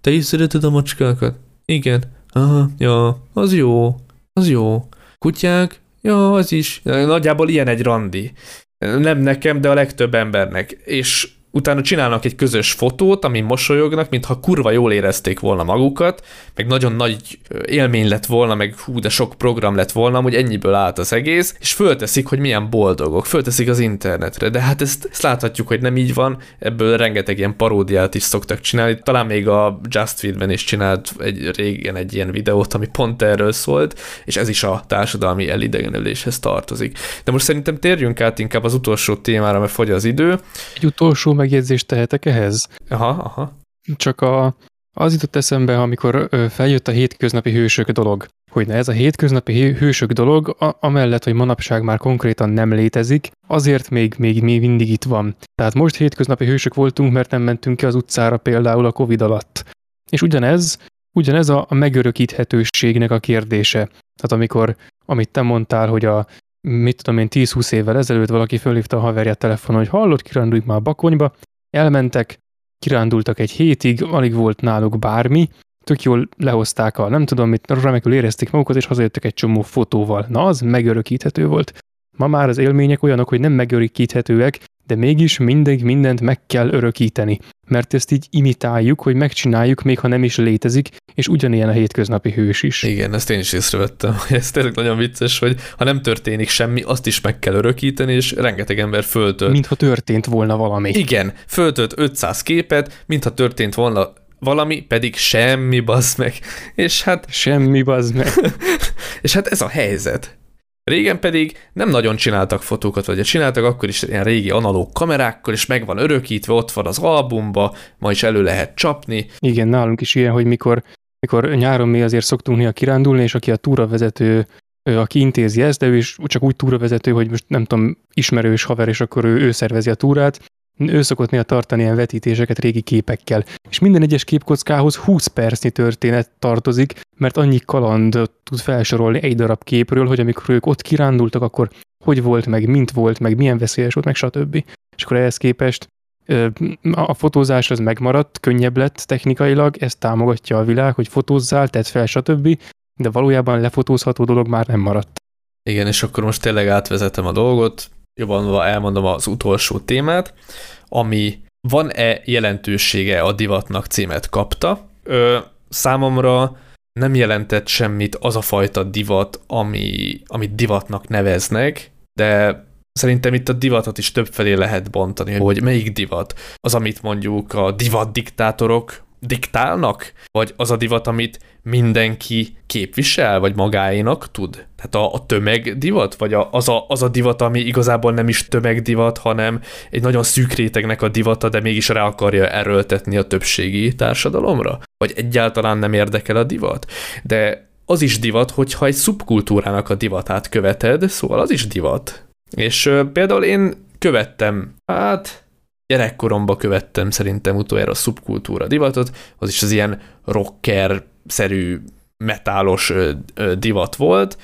te is szereted a macskákat? Igen. Aha, ja, az jó, az jó. Kutyák? Ja, az is. Nagyjából ilyen egy randi. Nem nekem, de a legtöbb embernek. És utána csinálnak egy közös fotót, amin mosolyognak, mintha kurva jól érezték volna magukat, meg nagyon nagy élmény lett volna, meg hú, de sok program lett volna, hogy ennyiből állt az egész, és fölteszik, hogy milyen boldogok, fölteszik az internetre, de hát ezt, ezt láthatjuk, hogy nem így van, ebből rengeteg ilyen paródiát is szoktak csinálni, talán még a Just Feed-ben is csinált egy régen egy ilyen videót, ami pont erről szólt, és ez is a társadalmi elidegenüléshez tartozik. De most szerintem térjünk át inkább az utolsó témára, mert fogy az idő. Egy utolsó megjegyzést tehetek ehhez? Aha, aha. Csak a, az jutott eszembe, amikor feljött a hétköznapi hősök dolog, hogy na ez a hétköznapi hősök dolog, a, amellett, hogy manapság már konkrétan nem létezik, azért még, még, még mindig itt van. Tehát most hétköznapi hősök voltunk, mert nem mentünk ki az utcára például a Covid alatt. És ugyanez, ugyanez a, a megörökíthetőségnek a kérdése. Tehát amikor, amit te mondtál, hogy a mit tudom én, 10-20 évvel ezelőtt valaki fölhívta a haverját telefonon, hogy hallott, kirándulj már a bakonyba, elmentek, kirándultak egy hétig, alig volt náluk bármi, tök jól lehozták a nem tudom mit, remekül érezték magukat, és hazajöttek egy csomó fotóval. Na, az megörökíthető volt. Ma már az élmények olyanok, hogy nem megörökíthetőek, de mégis mindig mindent meg kell örökíteni, mert ezt így imitáljuk, hogy megcsináljuk, még ha nem is létezik, és ugyanilyen a hétköznapi hős is. Igen, ezt én is észrevettem. Ez tényleg nagyon vicces, hogy ha nem történik semmi, azt is meg kell örökíteni, és rengeteg ember föltölt. Mintha történt volna valami. Igen, föltölt 500 képet, mintha történt volna valami, pedig semmi bazd meg. És hát... Semmi bazd meg. és hát ez a helyzet. Régen pedig nem nagyon csináltak fotókat, vagy csináltak, akkor is ilyen régi analóg kamerákkal, és meg van örökítve, ott van az albumba, ma is elő lehet csapni. Igen, nálunk is ilyen, hogy mikor, mikor nyáron mi azért szoktunk néha kirándulni, és aki a túravezető, aki intézi ezt, de ő is csak úgy túravezető, hogy most nem tudom, ismerős haver, és akkor ő, ő szervezi a túrát, ő szokott néha tartani ilyen vetítéseket régi képekkel, és minden egyes képkockához 20 percnyi történet tartozik, mert annyi kaland tud felsorolni egy darab képről, hogy amikor ők ott kirándultak, akkor hogy volt, meg mint volt, meg milyen veszélyes volt, meg stb. És akkor ehhez képest a fotózás az megmaradt, könnyebb lett technikailag, ezt támogatja a világ, hogy fotózzál, tedd fel, stb. De valójában lefotózható dolog már nem maradt. Igen, és akkor most tényleg átvezetem a dolgot jobban elmondom az utolsó témát, ami van-e jelentősége a divatnak címet kapta. Ö, számomra nem jelentett semmit az a fajta divat, ami, amit divatnak neveznek, de szerintem itt a divatot is többfelé lehet bontani, hogy melyik divat. Az, amit mondjuk a divat diktátorok diktálnak? Vagy az a divat, amit mindenki képvisel, vagy magáénak tud? Tehát a, a tömegdivat? Vagy a, az, a, az a divat, ami igazából nem is tömegdivat, hanem egy nagyon szűk rétegnek a divata, de mégis rá akarja erőltetni a többségi társadalomra? Vagy egyáltalán nem érdekel a divat? De az is divat, hogyha egy szubkultúrának a divatát követed, szóval az is divat. És uh, például én követtem, hát gyerekkoromban követtem szerintem utoljára a szubkultúra divatot, az is az ilyen rocker-szerű metálos divat volt,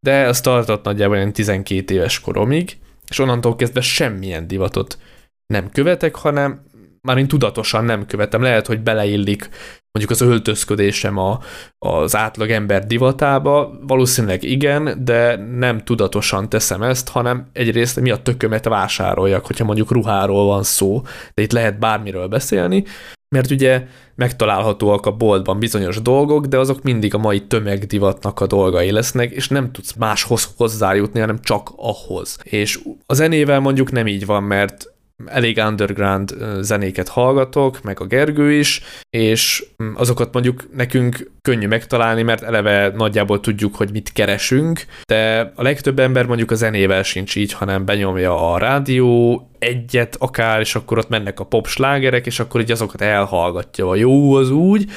de az tartott nagyjából ilyen 12 éves koromig, és onnantól kezdve semmilyen divatot nem követek, hanem már én tudatosan nem követem. Lehet, hogy beleillik mondjuk az öltözködésem a, az átlag ember divatába, valószínűleg igen, de nem tudatosan teszem ezt, hanem egyrészt mi a tökömet vásároljak, hogyha mondjuk ruháról van szó, de itt lehet bármiről beszélni, mert ugye megtalálhatóak a boltban bizonyos dolgok, de azok mindig a mai tömegdivatnak a dolgai lesznek, és nem tudsz máshoz hozzájutni, hanem csak ahhoz. És a zenével mondjuk nem így van, mert elég underground zenéket hallgatok, meg a Gergő is, és mm, azokat mondjuk nekünk könnyű megtalálni, mert eleve nagyjából tudjuk, hogy mit keresünk, de a legtöbb ember mondjuk a zenével sincs így, hanem benyomja a rádió, egyet akár, és akkor ott mennek a pop slágerek, és akkor így azokat elhallgatja, a jó az úgy,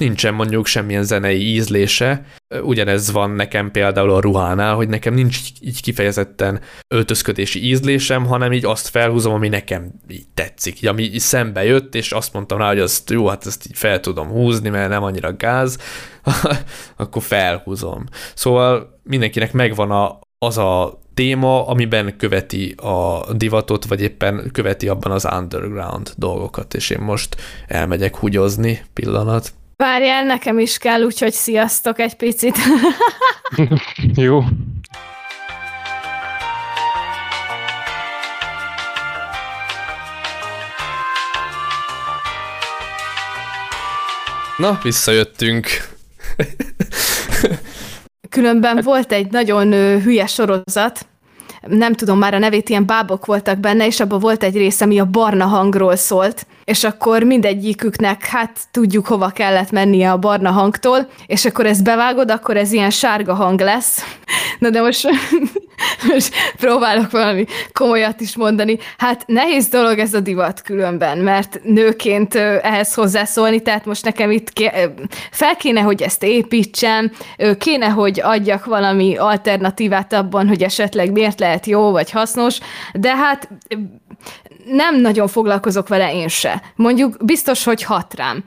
nincsen mondjuk semmilyen zenei ízlése. Ugyanez van nekem például a ruhánál, hogy nekem nincs így kifejezetten öltözködési ízlésem, hanem így azt felhúzom, ami nekem így tetszik, így, ami így szembe jött, és azt mondtam rá, hogy azt jó, hát ezt így fel tudom húzni, mert nem annyira gáz, akkor felhúzom. Szóval mindenkinek megvan a, az a téma, amiben követi a divatot, vagy éppen követi abban az underground dolgokat, és én most elmegyek húgyozni pillanat. Várjál, nekem is kell, úgyhogy sziasztok egy picit. Jó. Na, visszajöttünk. Különben volt egy nagyon hülye sorozat, nem tudom már a nevét, ilyen bábok voltak benne, és abban volt egy rész, ami a barna hangról szólt, és akkor mindegyiküknek, hát tudjuk, hova kellett mennie a barna hangtól, és akkor ezt bevágod, akkor ez ilyen sárga hang lesz. Na de most, most próbálok valami komolyat is mondani. Hát nehéz dolog ez a divat különben, mert nőként ehhez hozzászólni, tehát most nekem itt ké- fel kéne, hogy ezt építsem, kéne, hogy adjak valami alternatívát abban, hogy esetleg miért lehet jó vagy hasznos, de hát nem nagyon foglalkozok vele én se. Mondjuk biztos, hogy hat rám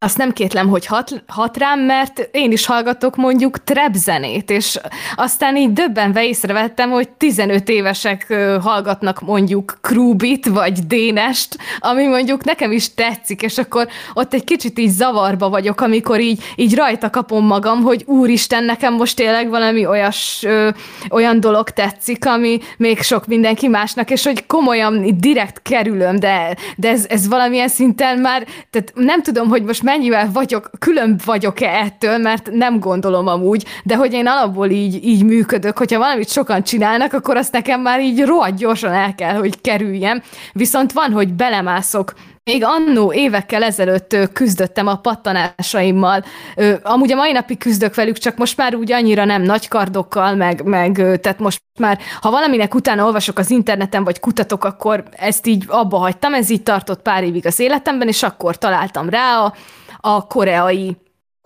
azt nem kétlem, hogy hat, hat rám, mert én is hallgatok mondjuk trap zenét, és aztán így döbbenve észrevettem, hogy 15 évesek hallgatnak mondjuk Krubit vagy Dénest, ami mondjuk nekem is tetszik, és akkor ott egy kicsit így zavarba vagyok, amikor így, így rajta kapom magam, hogy úristen, nekem most tényleg valami olyas, ö, olyan dolog tetszik, ami még sok mindenki másnak, és hogy komolyan direkt kerülöm, de, de ez, ez valamilyen szinten már, tehát nem tudom, hogy most mennyivel vagyok, külön vagyok-e ettől, mert nem gondolom amúgy, de hogy én alapból így, így működök, hogyha valamit sokan csinálnak, akkor azt nekem már így rohadt gyorsan el kell, hogy kerüljem. Viszont van, hogy belemászok még annó évekkel ezelőtt küzdöttem a pattanásaimmal. Amúgy a mai napig küzdök velük, csak most már úgy annyira nem nagy kardokkal, meg, meg tehát most már, ha valaminek utána olvasok az interneten, vagy kutatok, akkor ezt így abba hagytam, ez így tartott pár évig az életemben, és akkor találtam rá a, a koreai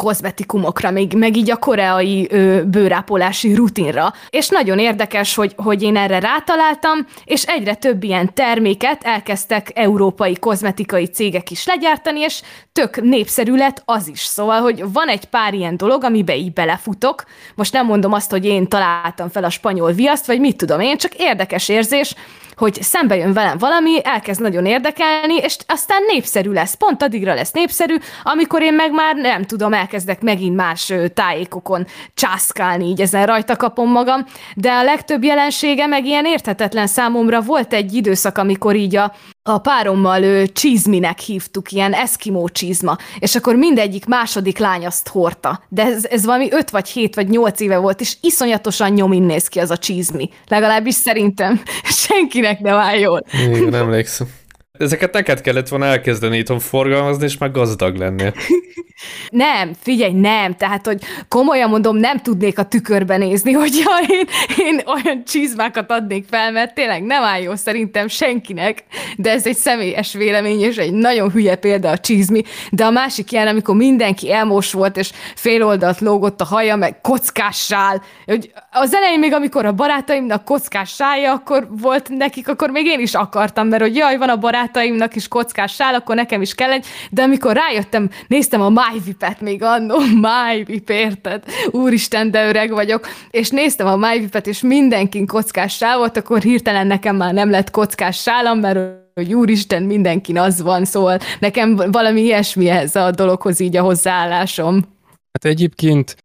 kozmetikumokra, még, meg így a koreai ö, bőrápolási rutinra. És nagyon érdekes, hogy, hogy én erre rátaláltam, és egyre több ilyen terméket elkezdtek európai kozmetikai cégek is legyártani, és tök népszerű lett az is. Szóval, hogy van egy pár ilyen dolog, amibe így belefutok. Most nem mondom azt, hogy én találtam fel a spanyol viaszt, vagy mit tudom én, csak érdekes érzés, hogy szembe jön velem valami, elkezd nagyon érdekelni, és aztán népszerű lesz. Pont addigra lesz népszerű, amikor én meg már nem tudom, elkezdek megint más tájékokon császkálni, így ezen rajta kapom magam, de a legtöbb jelensége meg ilyen érthetetlen számomra volt egy időszak, amikor így a a párommal ő csizminek hívtuk, ilyen eszkimó csizma, és akkor mindegyik második lány azt hordta. De ez, ez valami öt vagy hét vagy nyolc éve volt, és iszonyatosan nyomin néz ki az a csizmi. Legalábbis szerintem senkinek nem áll jól. Igen, emlékszem. Ezeket neked kellett volna elkezdeni itthon forgalmazni, és már gazdag lennél. Nem, figyelj, nem. Tehát, hogy komolyan mondom, nem tudnék a tükörbe nézni, hogy én, én olyan csizmákat adnék fel, mert tényleg nem áll jó szerintem senkinek, de ez egy személyes vélemény, és egy nagyon hülye példa a csizmi. De a másik ilyen, amikor mindenki elmos volt, és fél oldalt lógott a haja, meg kockássál. Hogy az elején még, amikor a barátaimnak kockás sája, akkor volt nekik, akkor még én is akartam, mert hogy jaj, van a barátaimnak is kockás sál, akkor nekem is kell egy, de amikor rájöttem, néztem a MyVip-et még annó, MyVip, érted? Úristen, de öreg vagyok. És néztem a MyVip-et, és mindenkin kockás sál volt, akkor hirtelen nekem már nem lett kockás sálam, mert hogy úristen, mindenkin az van, szóval nekem valami ilyesmi ez a dologhoz így a hozzáállásom. Hát egyébként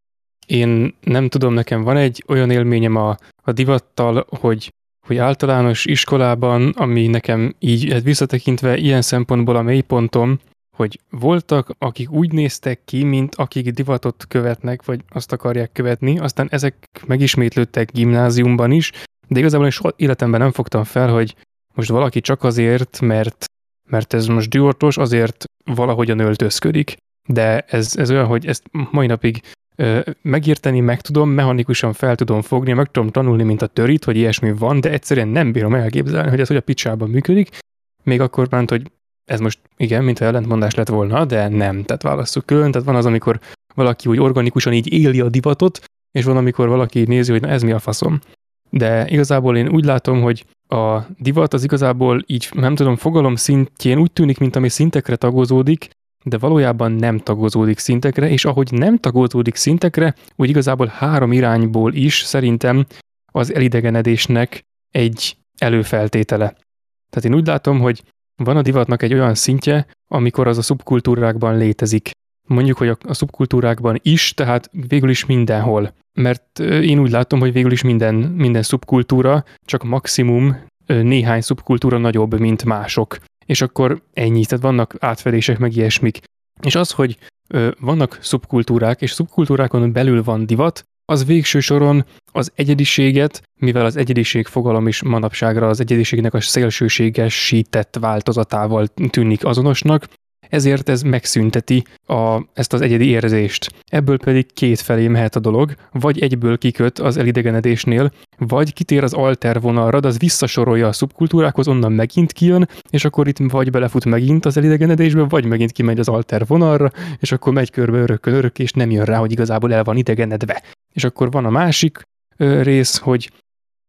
én nem tudom, nekem van egy olyan élményem a, a divattal, hogy hogy általános iskolában, ami nekem így hát visszatekintve ilyen szempontból a mélypontom, hogy voltak, akik úgy néztek ki, mint akik divatot követnek, vagy azt akarják követni, aztán ezek megismétlődtek gimnáziumban is, de igazából én soha életemben nem fogtam fel, hogy most valaki csak azért, mert, mert ez most divatos, azért valahogyan öltözködik. De ez, ez olyan, hogy ezt mai napig megérteni meg tudom, mechanikusan fel tudom fogni, meg tudom tanulni, mint a törit, hogy ilyesmi van, de egyszerűen nem bírom elképzelni, hogy ez hogy a picsában működik. Még akkor bánt, hogy ez most igen, mintha ellentmondás lett volna, de nem, tehát válasszuk külön, tehát van az, amikor valaki úgy organikusan így éli a divatot, és van, amikor valaki nézi, hogy na ez mi a faszom. De igazából én úgy látom, hogy a divat az igazából így, nem tudom, fogalom szintjén úgy tűnik, mint ami szintekre tagozódik, de valójában nem tagozódik szintekre, és ahogy nem tagozódik szintekre, úgy igazából három irányból is szerintem az elidegenedésnek egy előfeltétele. Tehát én úgy látom, hogy van a divatnak egy olyan szintje, amikor az a szubkultúrákban létezik. Mondjuk, hogy a, szubkultúrákban is, tehát végül is mindenhol. Mert én úgy látom, hogy végül is minden, minden szubkultúra, csak maximum néhány szubkultúra nagyobb, mint mások. És akkor ennyi, tehát vannak átfedések, meg ilyesmik. És az, hogy ö, vannak szubkultúrák, és szubkultúrákon belül van divat, az végső soron az egyediséget, mivel az egyediség fogalom is manapságra az egyediségnek a szélsőségesített változatával tűnik azonosnak, ezért ez megszünteti a, ezt az egyedi érzést. Ebből pedig két felé mehet a dolog, vagy egyből kiköt az elidegenedésnél, vagy kitér az alter vonalra, az visszasorolja a szubkultúrákhoz, onnan megint kijön, és akkor itt vagy belefut megint az elidegenedésbe, vagy megint kimegy az alter vonalra, és akkor megy körbe örökkön örök, és nem jön rá, hogy igazából el van idegenedve. És akkor van a másik ö, rész, hogy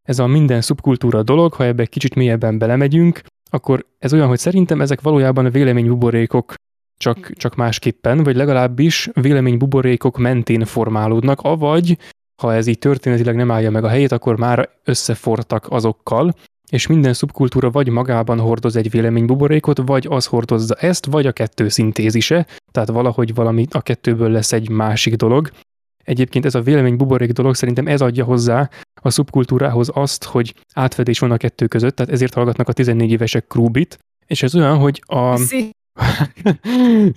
ez a minden szubkultúra dolog, ha ebbe kicsit mélyebben belemegyünk, akkor ez olyan, hogy szerintem ezek valójában véleménybuborékok, csak, csak másképpen, vagy legalábbis véleménybuborékok mentén formálódnak, avagy ha ez így történetileg nem állja meg a helyét, akkor már összefortak azokkal, és minden szubkultúra vagy magában hordoz egy véleménybuborékot, vagy az hordozza ezt, vagy a kettő szintézise, tehát valahogy valami a kettőből lesz egy másik dolog. Egyébként ez a vélemény buborék dolog szerintem ez adja hozzá a szubkultúrához azt, hogy átfedés van a kettő között, tehát ezért hallgatnak a 14 évesek Krúbit, és ez olyan, hogy a...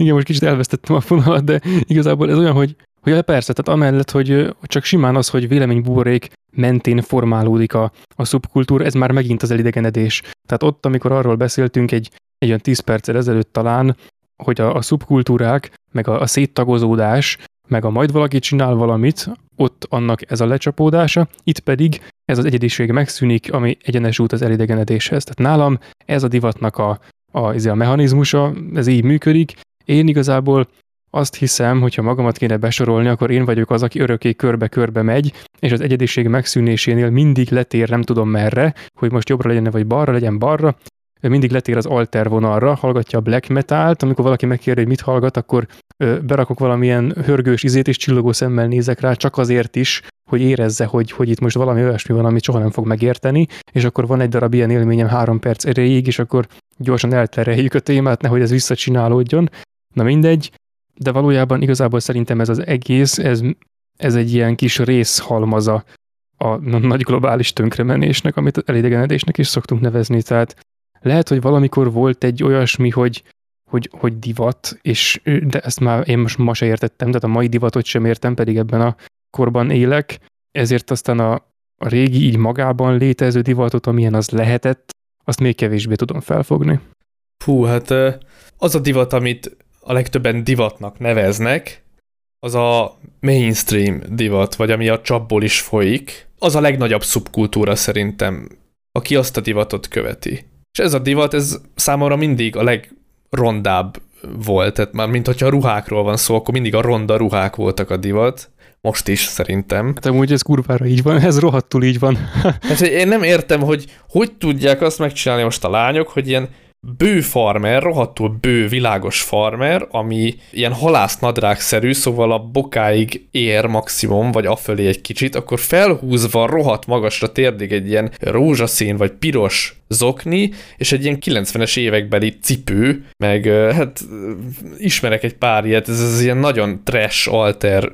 Igen, most kicsit elvesztettem a fonalat, de igazából ez olyan, hogy hogy persze, tehát amellett, hogy csak simán az, hogy véleménybuborék mentén formálódik a, a szubkultúra, ez már megint az elidegenedés. Tehát ott, amikor arról beszéltünk egy egy olyan 10 perccel ezelőtt talán, hogy a, a szubkultúrák, meg a, a széttagozódás, meg a majd valaki csinál valamit, ott annak ez a lecsapódása, itt pedig ez az egyediség megszűnik, ami egyenes út az elidegenedéshez. Tehát nálam ez a divatnak a, a, a mechanizmusa, ez így működik. Én igazából azt hiszem, hogy ha magamat kéne besorolni, akkor én vagyok az, aki örökké körbe-körbe megy, és az egyediség megszűnésénél mindig letér, nem tudom merre, hogy most jobbra legyen vagy balra, legyen balra, mindig letér az alter vonalra, hallgatja a black metalt, amikor valaki megkérdi, hogy mit hallgat, akkor berakok valamilyen hörgős izét, és csillogó szemmel nézek rá, csak azért is, hogy érezze, hogy, hogy itt most valami olyasmi van, amit soha nem fog megérteni, és akkor van egy darab ilyen élményem három perc erejéig, és akkor gyorsan eltereljük a témát, nehogy ez visszacsinálódjon. Na mindegy, de valójában igazából szerintem ez az egész, ez, ez egy ilyen kis részhalmaza a nagy globális tönkremenésnek, amit elidegenedésnek is szoktunk nevezni. Tehát lehet, hogy valamikor volt egy olyasmi, hogy, hogy, hogy divat, és de ezt már én most ma se értettem, tehát a mai divatot sem értem, pedig ebben a korban élek, ezért aztán a, a régi így magában létező divatot, amilyen az lehetett, azt még kevésbé tudom felfogni. Hú, hát az a divat, amit a legtöbben divatnak neveznek, az a mainstream divat, vagy ami a csapból is folyik, az a legnagyobb szubkultúra szerintem, aki azt a divatot követi. És ez a divat, ez számomra mindig a legrondább volt, tehát már mint hogyha ruhákról van szó, akkor mindig a ronda ruhák voltak a divat, most is szerintem. Hát amúgy ez kurvára így van, ez rohadtul így van. hát én nem értem, hogy hogy tudják azt megcsinálni most a lányok, hogy ilyen bő farmer, rohadtul bő, világos farmer, ami ilyen halásznadrágszerű, szóval a bokáig ér maximum, vagy afölé egy kicsit, akkor felhúzva rohadt magasra térdig egy ilyen rózsaszín vagy piros zokni, és egy ilyen 90-es évekbeli cipő, meg hát ismerek egy pár ilyet, ez az ilyen nagyon trash alter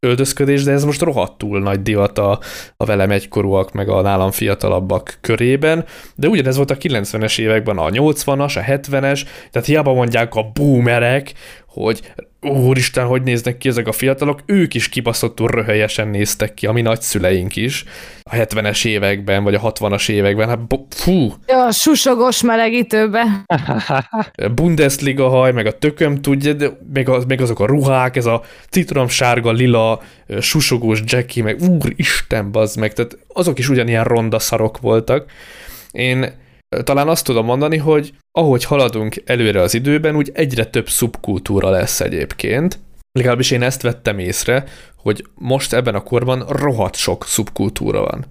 öldözködés, de ez most rohadtul nagy divat a, a velem egykorúak, meg a nálam fiatalabbak körében, de ugyanez volt a 90-es években, a 80-as, a 70-es, tehát hiába mondják a boomerek, hogy úristen, hogy néznek ki ezek a fiatalok, ők is kibaszottul röhelyesen néztek ki, ami nagyszüleink is, a 70-es években, vagy a 60-as években, hát fú. Ja, susogos melegítőbe. Bundesliga haj, meg a tököm tudja, de meg, az, meg azok a ruhák, ez a citromsárga, lila, susogós Jackie, meg úristen, bazd meg, tehát azok is ugyanilyen ronda szarok voltak. Én talán azt tudom mondani, hogy ahogy haladunk előre az időben, úgy egyre több szubkultúra lesz egyébként. Legalábbis én ezt vettem észre, hogy most ebben a korban rohadt sok szubkultúra van.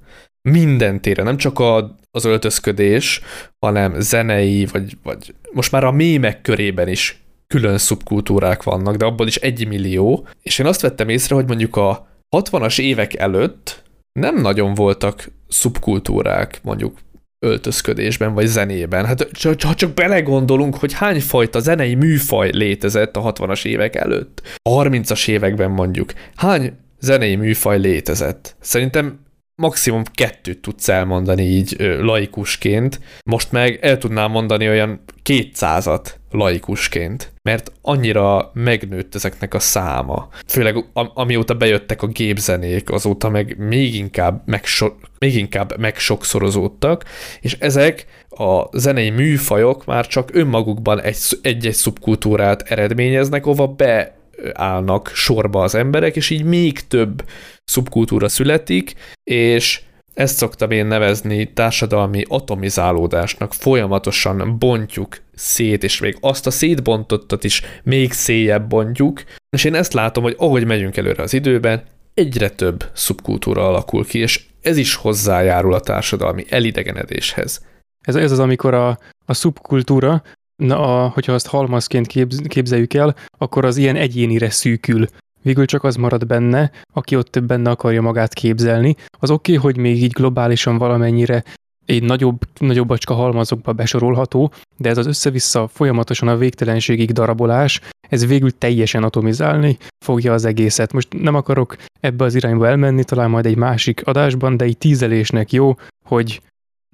Minden téren, nem csak a, az öltözködés, hanem zenei, vagy, vagy most már a mémek körében is külön szubkultúrák vannak, de abból is egy millió. És én azt vettem észre, hogy mondjuk a 60-as évek előtt nem nagyon voltak szubkultúrák, mondjuk öltözködésben vagy zenében. Hát ha csak belegondolunk, hogy hány fajta zenei műfaj létezett a 60-as évek előtt, a 30-as években mondjuk, hány zenei műfaj létezett? Szerintem maximum kettőt tudsz elmondani így laikusként, most meg el tudnám mondani olyan kétszázat laikusként, mert annyira megnőtt ezeknek a száma. Főleg amióta bejöttek a gépzenék, azóta meg még inkább, megso- még inkább megsokszorozódtak, és ezek a zenei műfajok már csak önmagukban egy-egy szubkultúrát eredményeznek, ahova be állnak sorba az emberek, és így még több szubkultúra születik, és ezt szoktam én nevezni társadalmi atomizálódásnak. Folyamatosan bontjuk szét, és még azt a szétbontottat is még széjebb bontjuk. És én ezt látom, hogy ahogy megyünk előre az időben, egyre több szubkultúra alakul ki, és ez is hozzájárul a társadalmi elidegenedéshez. Ez, ez az, amikor a, a szubkultúra, na, a, hogyha azt halmazként képz, képzeljük el, akkor az ilyen egyénire szűkül végül csak az marad benne, aki ott benne akarja magát képzelni. Az oké, okay, hogy még így globálisan valamennyire egy nagyobb, nagyobb acska halmazokba besorolható, de ez az össze-vissza folyamatosan a végtelenségig darabolás, ez végül teljesen atomizálni fogja az egészet. Most nem akarok ebbe az irányba elmenni, talán majd egy másik adásban, de egy tízelésnek jó, hogy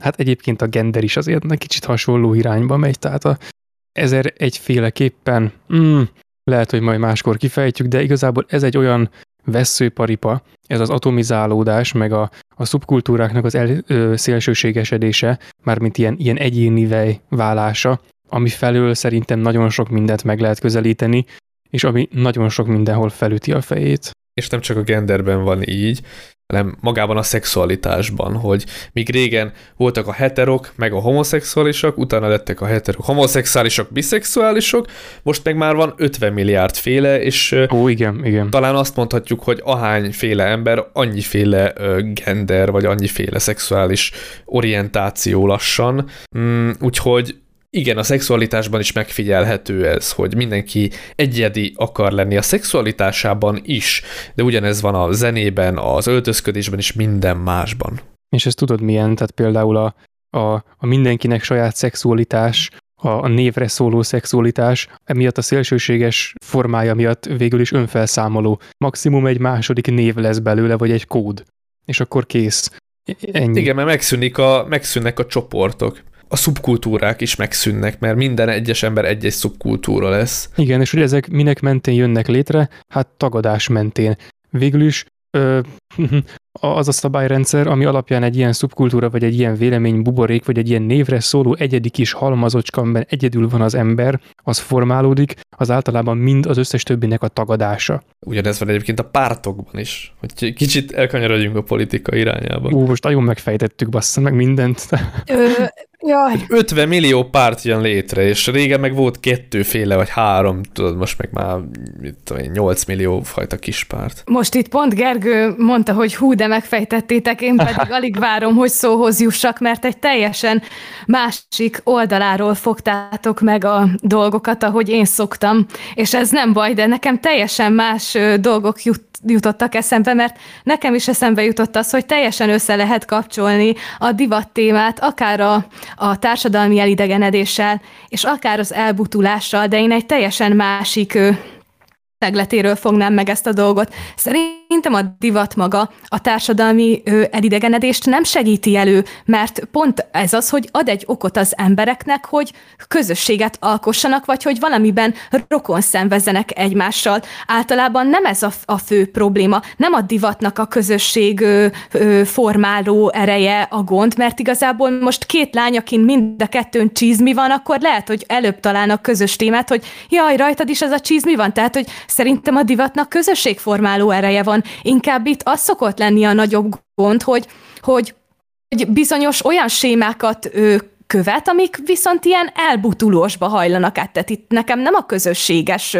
hát egyébként a gender is azért kicsit hasonló irányba megy, tehát a ezer egyféleképpen mm, lehet, hogy majd máskor kifejtjük, de igazából ez egy olyan veszőparipa, ez az atomizálódás, meg a, a szubkultúráknak az el, ö, szélsőségesedése, mármint ilyen, ilyen egyénivel válása, ami felől szerintem nagyon sok mindent meg lehet közelíteni, és ami nagyon sok mindenhol felüti a fejét. És nem csak a genderben van így, hanem magában a szexualitásban, hogy míg régen voltak a heterok, meg a homoszexuálisok, utána lettek a heterok homoszexuálisok, biszexuálisok, most meg már van 50 milliárd féle, és Ó, igen, igen. talán azt mondhatjuk, hogy ahányféle ember, annyiféle gender, vagy annyiféle szexuális orientáció lassan, mm, úgyhogy igen, a szexualitásban is megfigyelhető ez, hogy mindenki egyedi akar lenni a szexualitásában is, de ugyanez van a zenében, az öltözködésben és minden másban. És ezt tudod milyen? Tehát például a, a, a mindenkinek saját szexualitás, a, a névre szóló szexualitás, emiatt a szélsőséges formája miatt végül is önfelszámoló. Maximum egy második név lesz belőle, vagy egy kód. És akkor kész. Ennyi. Igen, mert megszűnik a, megszűnnek a csoportok a szubkultúrák is megszűnnek, mert minden egyes ember egy-egy szubkultúra lesz. Igen, és hogy ezek minek mentén jönnek létre? Hát tagadás mentén. Végül is ö, az a szabályrendszer, ami alapján egy ilyen szubkultúra, vagy egy ilyen vélemény buborék, vagy egy ilyen névre szóló egyedi kis halmazocska, amiben egyedül van az ember, az formálódik, az általában mind az összes többinek a tagadása. Ugyanez van egyébként a pártokban is, hogy kicsit elkanyarodjunk a politika irányába. Ú, most nagyon megfejtettük, bassza meg mindent. Ö, Jaj. 50 millió párt jön létre, és régen meg volt kettőféle, vagy három, tudod, most meg már mit tudom 8 millió fajta kis párt. Most itt pont Gergő mondta, hogy hú, de megfejtettétek, én pedig alig várom, hogy szóhoz jussak, mert egy teljesen másik oldaláról fogtátok meg a dolgokat, ahogy én szoktam, és ez nem baj, de nekem teljesen más dolgok jut, jutottak eszembe, mert nekem is eszembe jutott az, hogy teljesen össze lehet kapcsolni a divat témát, akár a, a társadalmi elidegenedéssel, és akár az elbutulással, de én egy teljesen másik tegletéről fognám meg ezt a dolgot. Szerintem a divat maga a társadalmi ö, elidegenedést nem segíti elő, mert pont ez az, hogy ad egy okot az embereknek, hogy közösséget alkossanak, vagy hogy valamiben rokon szenvezzenek egymással. Általában nem ez a, a fő probléma, nem a divatnak a közösség ö, ö, formáló ereje a gond, mert igazából most két lány, akin mind a kettőn csízmi van, akkor lehet, hogy előbb találnak közös témát, hogy jaj, rajtad is ez a csízmi van, tehát, hogy Szerintem a divatnak közösségformáló ereje van. Inkább itt az szokott lenni a nagyobb gond, hogy, hogy, hogy bizonyos olyan sémákat ő követ, amik viszont ilyen elbutulósba hajlanak át. Tehát itt nekem nem a közösséges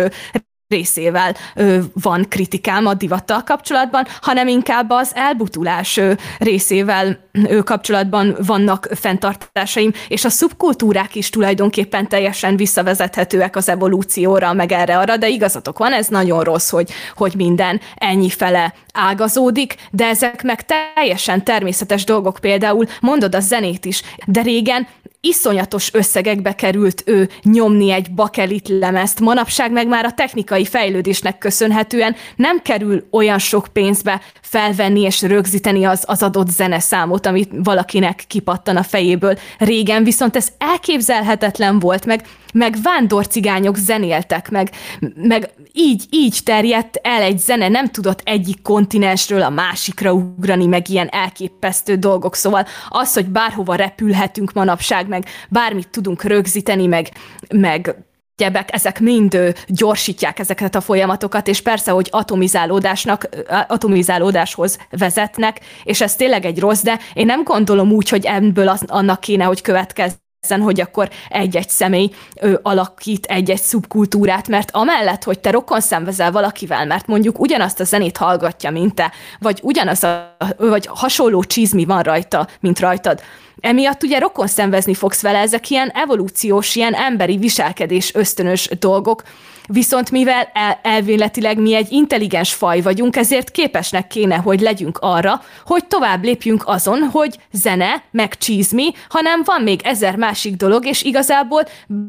részével ö, van kritikám a divattal kapcsolatban, hanem inkább az elbutulás ö, részével ö, kapcsolatban vannak fenntartásaim, és a szubkultúrák is tulajdonképpen teljesen visszavezethetőek az evolúcióra, meg erre arra, de igazatok van, ez nagyon rossz, hogy, hogy minden ennyi fele ágazódik, de ezek meg teljesen természetes dolgok, például mondod a zenét is, de régen iszonyatos összegekbe került ő nyomni egy bakelit lemezt. Manapság meg már a technikai fejlődésnek köszönhetően nem kerül olyan sok pénzbe felvenni és rögzíteni az, az adott zeneszámot, amit valakinek kipattan a fejéből. Régen viszont ez elképzelhetetlen volt, meg, meg vándorcigányok zenéltek, meg, meg így, így terjedt el egy zene, nem tudott egyik kontinensről a másikra ugrani, meg ilyen elképesztő dolgok. Szóval az, hogy bárhova repülhetünk manapság, meg bármit tudunk rögzíteni, meg, meg gyebek, ezek mind gyorsítják ezeket a folyamatokat, és persze, hogy atomizálódásnak, atomizálódáshoz vezetnek, és ez tényleg egy rossz, de én nem gondolom úgy, hogy ebből az, annak kéne, hogy következzen, hogy akkor egy-egy személy ő, alakít egy-egy szubkultúrát, mert amellett, hogy te rokon szenvezel valakivel, mert mondjuk ugyanazt a zenét hallgatja, mint te, vagy ugyanaz a, vagy hasonló csizmi van rajta, mint rajtad, Emiatt ugye rokon szenvezni fogsz vele, ezek ilyen evolúciós, ilyen emberi viselkedés ösztönös dolgok, Viszont mivel el, elvéletileg mi egy intelligens faj vagyunk, ezért képesnek kéne, hogy legyünk arra, hogy tovább lépjünk azon, hogy zene, meg csízmi, hanem van még ezer másik dolog, és igazából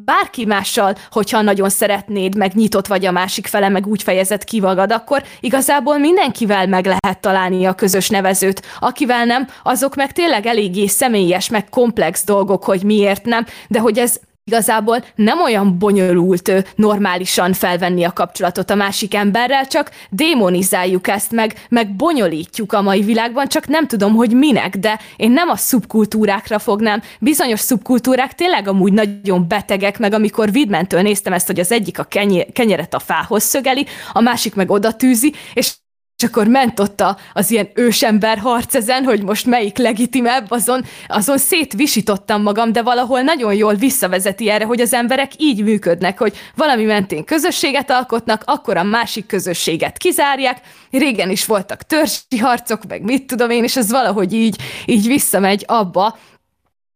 bárki mással, hogyha nagyon szeretnéd, meg nyitott vagy a másik fele, meg úgy fejezett ki magad, akkor igazából mindenkivel meg lehet találni a közös nevezőt. Akivel nem, azok meg tényleg eléggé személyes, meg komplex dolgok, hogy miért nem, de hogy ez igazából nem olyan bonyolult normálisan felvenni a kapcsolatot a másik emberrel, csak démonizáljuk ezt, meg, meg bonyolítjuk a mai világban, csak nem tudom, hogy minek, de én nem a szubkultúrákra fognám. Bizonyos szubkultúrák tényleg amúgy nagyon betegek, meg amikor Vidmentől néztem ezt, hogy az egyik a kenyeret a fához szögeli, a másik meg oda tűzi, és és akkor ment ott az ilyen ősember harc ezen, hogy most melyik legitimebb, azon, azon szétvisítottam magam, de valahol nagyon jól visszavezeti erre, hogy az emberek így működnek, hogy valami mentén közösséget alkotnak, akkor a másik közösséget kizárják, régen is voltak törsi harcok, meg mit tudom én, és ez valahogy így, így visszamegy abba,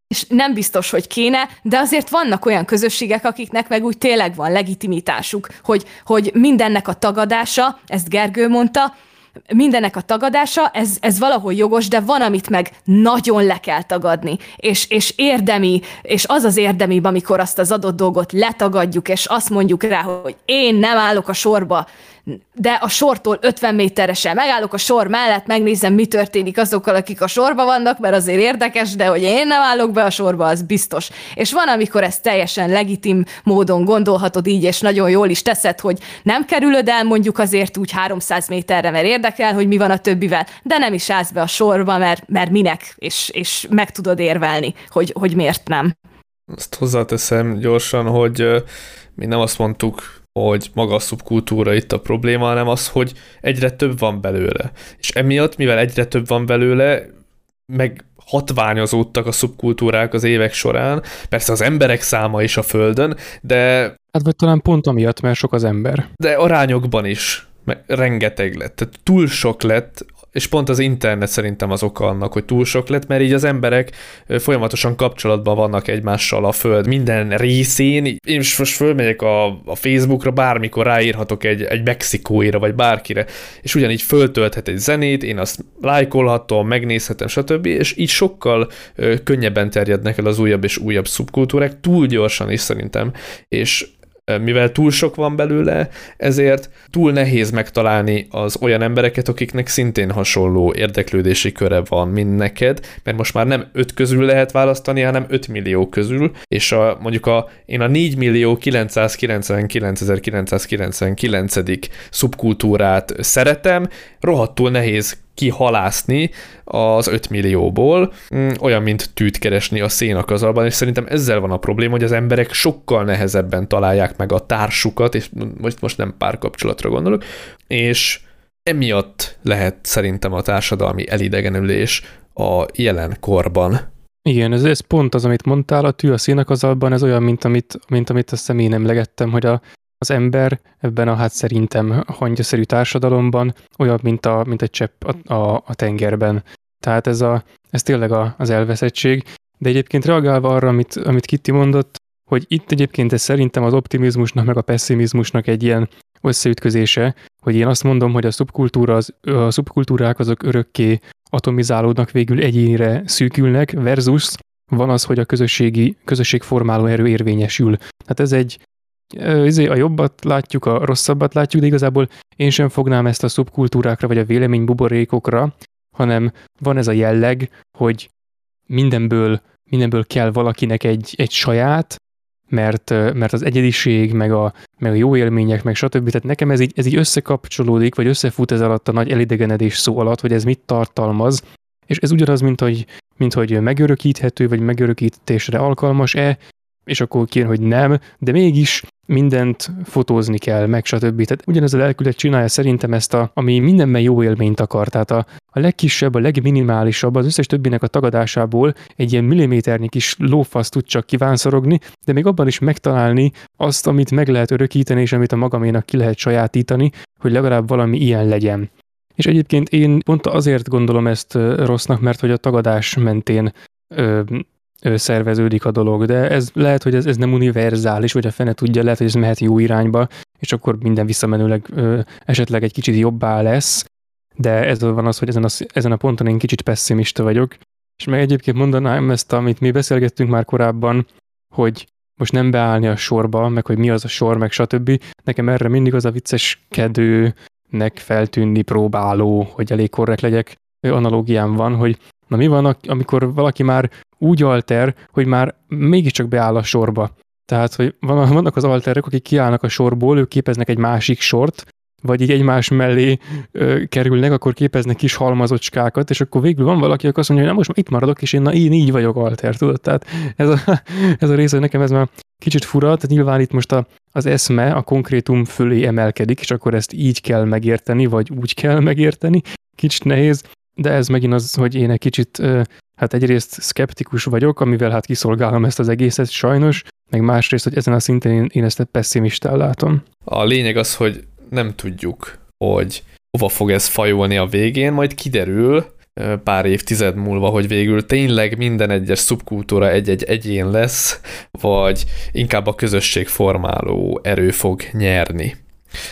és nem biztos, hogy kéne, de azért vannak olyan közösségek, akiknek meg úgy tényleg van legitimitásuk, hogy, hogy mindennek a tagadása, ezt Gergő mondta, mindennek a tagadása, ez, ez valahol jogos, de van, amit meg nagyon le kell tagadni, és, és érdemi, és az az érdemi, amikor azt az adott dolgot letagadjuk, és azt mondjuk rá, hogy én nem állok a sorba, de a sortól 50 méterre sem. Megállok a sor mellett, megnézem, mi történik azokkal, akik a sorba vannak, mert azért érdekes, de hogy én nem állok be a sorba, az biztos. És van, amikor ezt teljesen legitim módon gondolhatod így, és nagyon jól is teszed, hogy nem kerülöd el mondjuk azért úgy 300 méterre, mert érdekel, hogy mi van a többivel, de nem is állsz be a sorba, mert, mert minek, és, és meg tudod érvelni, hogy, hogy miért nem. Azt hozzáteszem gyorsan, hogy mi nem azt mondtuk hogy maga a szubkultúra itt a probléma, hanem az, hogy egyre több van belőle. És emiatt, mivel egyre több van belőle, meg hatványozódtak a szubkultúrák az évek során, persze az emberek száma is a Földön, de... Hát vagy talán pont amiatt, mert sok az ember. De arányokban is rengeteg lett. Tehát túl sok lett és pont az internet szerintem az oka annak, hogy túl sok lett, mert így az emberek folyamatosan kapcsolatban vannak egymással a föld minden részén. Én most fölmegyek a, a Facebookra, bármikor ráírhatok egy, egy mexikóira, vagy bárkire, és ugyanígy föltölthet egy zenét, én azt lájkolhatom, megnézhetem, stb., és így sokkal könnyebben terjednek el az újabb és újabb szubkultúrák, túl gyorsan is szerintem, és mivel túl sok van belőle, ezért túl nehéz megtalálni az olyan embereket, akiknek szintén hasonló érdeklődési köre van, mint neked, mert most már nem 5 közül lehet választani, hanem 5 millió közül, és a, mondjuk a, én a 4 millió 999 szubkultúrát szeretem, rohadtul nehéz kihalászni az 5 millióból, mm, olyan, mint tűt keresni a szénakazalban, és szerintem ezzel van a probléma, hogy az emberek sokkal nehezebben találják meg a társukat, és most, most nem párkapcsolatra gondolok, és emiatt lehet szerintem a társadalmi elidegenülés a jelen korban. Igen, ez, ez pont az, amit mondtál, a tű a szénakazalban, ez olyan, mint amit, mint amit azt hiszem én emlegettem, hogy a, az ember ebben a hát szerintem hangyaszerű társadalomban olyan, mint, a, mint egy csepp a, a, a tengerben. Tehát ez, a, ez tényleg a, az elveszettség. De egyébként reagálva arra, amit, amit Kitti mondott, hogy itt egyébként ez szerintem az optimizmusnak meg a pessimizmusnak egy ilyen összeütközése, hogy én azt mondom, hogy a szubkultúra, az, a szubkultúrák azok örökké atomizálódnak, végül egyénre szűkülnek, versus van az, hogy a közösségi, közösségformáló erő érvényesül. Tehát ez egy, a jobbat látjuk, a rosszabbat látjuk, de igazából én sem fognám ezt a szubkultúrákra, vagy a véleménybuborékokra, hanem van ez a jelleg, hogy mindenből, mindenből kell valakinek egy, egy saját, mert, mert az egyediség, meg a, meg a jó élmények, meg stb. Tehát nekem ez így, ez így összekapcsolódik, vagy összefut ez alatt a nagy elidegenedés szó alatt, hogy ez mit tartalmaz, és ez ugyanaz, mint hogy, mint hogy megörökíthető, vagy megörökítésre alkalmas-e, és akkor kér, hogy nem, de mégis mindent fotózni kell, meg stb. Tehát ugyanez a lelkület csinálja szerintem ezt, a, ami mindenben jó élményt akar. Tehát a, a legkisebb, a legminimálisabb, az összes többinek a tagadásából egy ilyen milliméternyi kis lófasz tud csak kívánszorogni, de még abban is megtalálni azt, amit meg lehet örökíteni, és amit a magaménak ki lehet sajátítani, hogy legalább valami ilyen legyen. És egyébként én pont azért gondolom ezt rossznak, mert hogy a tagadás mentén szerveződik a dolog, de ez lehet, hogy ez, ez nem univerzális, vagy a fene tudja, lehet, hogy ez mehet jó irányba, és akkor minden visszamenőleg ö, esetleg egy kicsit jobbá lesz, de ez van az, hogy ezen a, ezen a ponton én kicsit pessimista vagyok, és meg egyébként mondanám ezt, amit mi beszélgettünk már korábban, hogy most nem beállni a sorba, meg hogy mi az a sor, meg stb. Nekem erre mindig az a vicces kedőnek feltűnni próbáló, hogy elég korrekt legyek, analógiám van, hogy na mi van, amikor valaki már úgy alter, hogy már mégiscsak beáll a sorba. Tehát, hogy vannak az alterek, akik kiállnak a sorból, ők képeznek egy másik sort, vagy így egymás mellé ö, kerülnek, akkor képeznek kis halmazocskákat, és akkor végül van valaki, aki azt mondja, hogy na most itt maradok, és én na én így vagyok alter, tudod? Tehát ez a, ez a rész, hogy nekem ez már kicsit fura, tehát nyilván itt most a, az eszme a konkrétum fölé emelkedik, és akkor ezt így kell megérteni, vagy úgy kell megérteni. Kicsit nehéz, de ez megint az, hogy én egy kicsit, hát egyrészt szkeptikus vagyok, amivel hát kiszolgálom ezt az egészet sajnos, meg másrészt, hogy ezen a szinten én, én ezt pessimistán látom. A lényeg az, hogy nem tudjuk, hogy hova fog ez fajolni a végén, majd kiderül pár évtized múlva, hogy végül tényleg minden egyes szubkultúra egy-egy egyén lesz, vagy inkább a közösség formáló erő fog nyerni.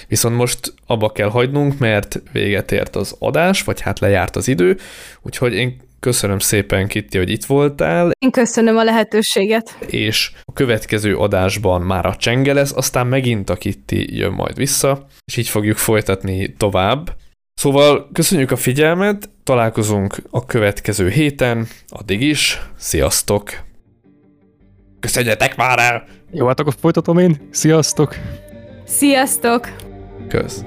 Viszont most abba kell hagynunk, mert véget ért az adás, vagy hát lejárt az idő, úgyhogy én köszönöm szépen, Kitti, hogy itt voltál. Én köszönöm a lehetőséget. És a következő adásban már a csenge lesz, aztán megint a Kitti jön majd vissza, és így fogjuk folytatni tovább. Szóval köszönjük a figyelmet, találkozunk a következő héten, addig is, sziasztok! Köszönjetek már el! Jó, hát akkor folytatom én, sziasztok! Sziasztok! Kösz!